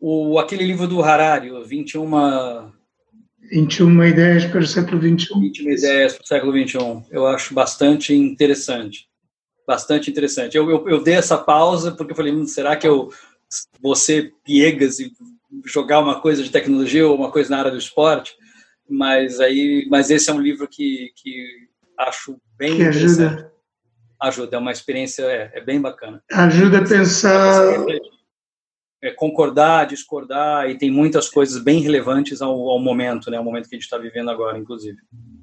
o, aquele livro do Harari, 21... 21 ideias para o século XXI. 21 ideias para o século XXI. Eu acho bastante interessante. Bastante interessante. Eu, eu, eu dei essa pausa porque eu falei, hum, será que eu vou ser piegas e jogar uma coisa de tecnologia ou uma coisa na área do esporte? Mas aí, mas esse é um livro que, que acho bem que ajuda. Ajuda, é uma experiência, é, é bem bacana. Ajuda a pensar é, concordar, discordar, e tem muitas coisas bem relevantes ao, ao momento, né, ao momento que a gente está vivendo agora, inclusive.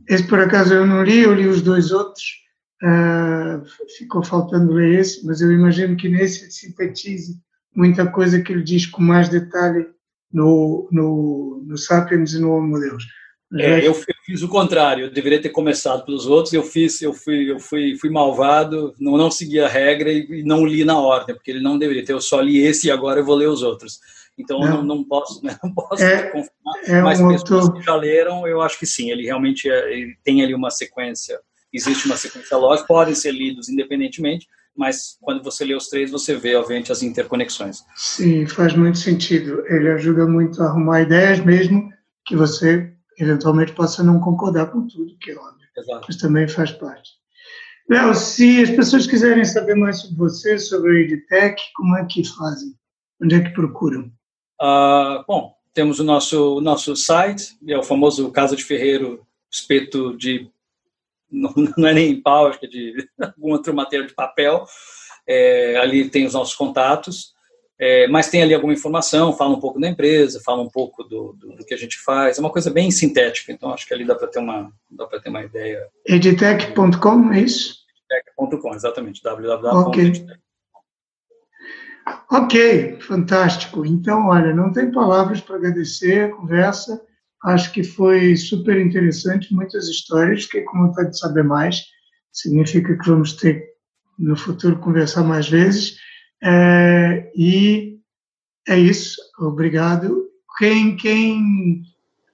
Esse, por acaso, eu não li, eu li os dois outros, uh, ficou faltando ler esse, mas eu imagino que nesse sintetize muita coisa que ele diz com mais detalhe no, no, no Sapiens e no Homo Deus. É, eu, eu, fiz o contrário, eu deveria ter começado pelos outros, eu fiz, eu fui, eu fui, fui malvado, não, não segui a regra e, e não li na ordem, porque ele não deveria ter, eu só li esse e agora eu vou ler os outros. Então não, não, não posso, [laughs] não posso é, confirmar, é mas um pessoas outro... que já leram, eu acho que sim, ele realmente é, ele tem ali uma sequência, existe uma sequência lógica, podem ser lidos independentemente, mas quando você lê os três, você vê, obviamente, as interconexões. Sim, faz muito sentido. Ele ajuda muito a arrumar ideias, mesmo que você eventualmente possa não concordar com tudo, que é óbvio, Exato. mas também faz parte. Léo, se as pessoas quiserem saber mais sobre você, sobre a Edtech, como é que fazem? Onde é que procuram? Uh, bom, temos o nosso, o nosso site, é o famoso Casa de Ferreiro, espeto de. Não, [laughs] não é nem pau, acho que é de [laughs] algum outro material de papel. É, ali tem os nossos contatos. É, mas tem ali alguma informação, fala um pouco da empresa, fala um pouco do, do, do que a gente faz, é uma coisa bem sintética, então acho que ali dá para ter uma dá para ter uma ideia. Edtech.com, é isso? Edtech.com, exatamente, www.edtech. Ok, fantástico. Então, olha, não tem palavras para agradecer a conversa. Acho que foi super interessante, muitas histórias. Fiquei com vontade de saber mais. Significa que vamos ter no futuro conversar mais vezes. É, e é isso. Obrigado. Quem, quem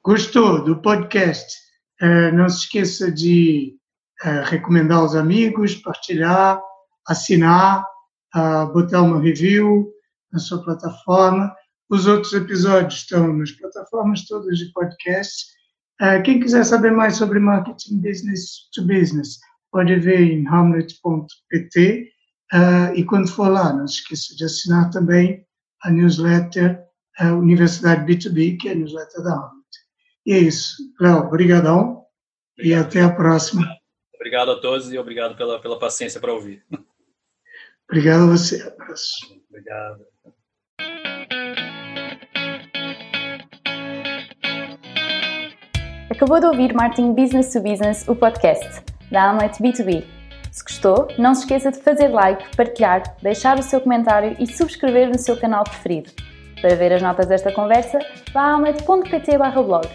gostou do podcast, é, não se esqueça de é, recomendar aos amigos, partilhar, assinar uh, botar uma review na sua plataforma. Os outros episódios estão nas plataformas todas de podcast. Uh, quem quiser saber mais sobre marketing business to business, pode ver em hamlet.pt. Uh, e quando for lá, não se esqueça de assinar também a newsletter a Universidade B2B, que é a newsletter da Hamlet. E é isso. Léo, obrigadão e até a próxima. Obrigado a todos e obrigado pela, pela paciência para ouvir. Obrigado a você. Abraço. Obrigado. Acabou de ouvir Marketing Business to Business, o podcast da Amlet B2B. Se gostou, não se esqueça de fazer like, partilhar, deixar o seu comentário e subscrever no seu canal preferido. Para ver as notas desta conversa, vá a amlet.pt blog.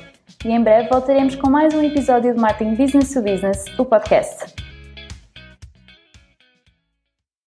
E em breve voltaremos com mais um episódio de Marketing Business to Business, o podcast.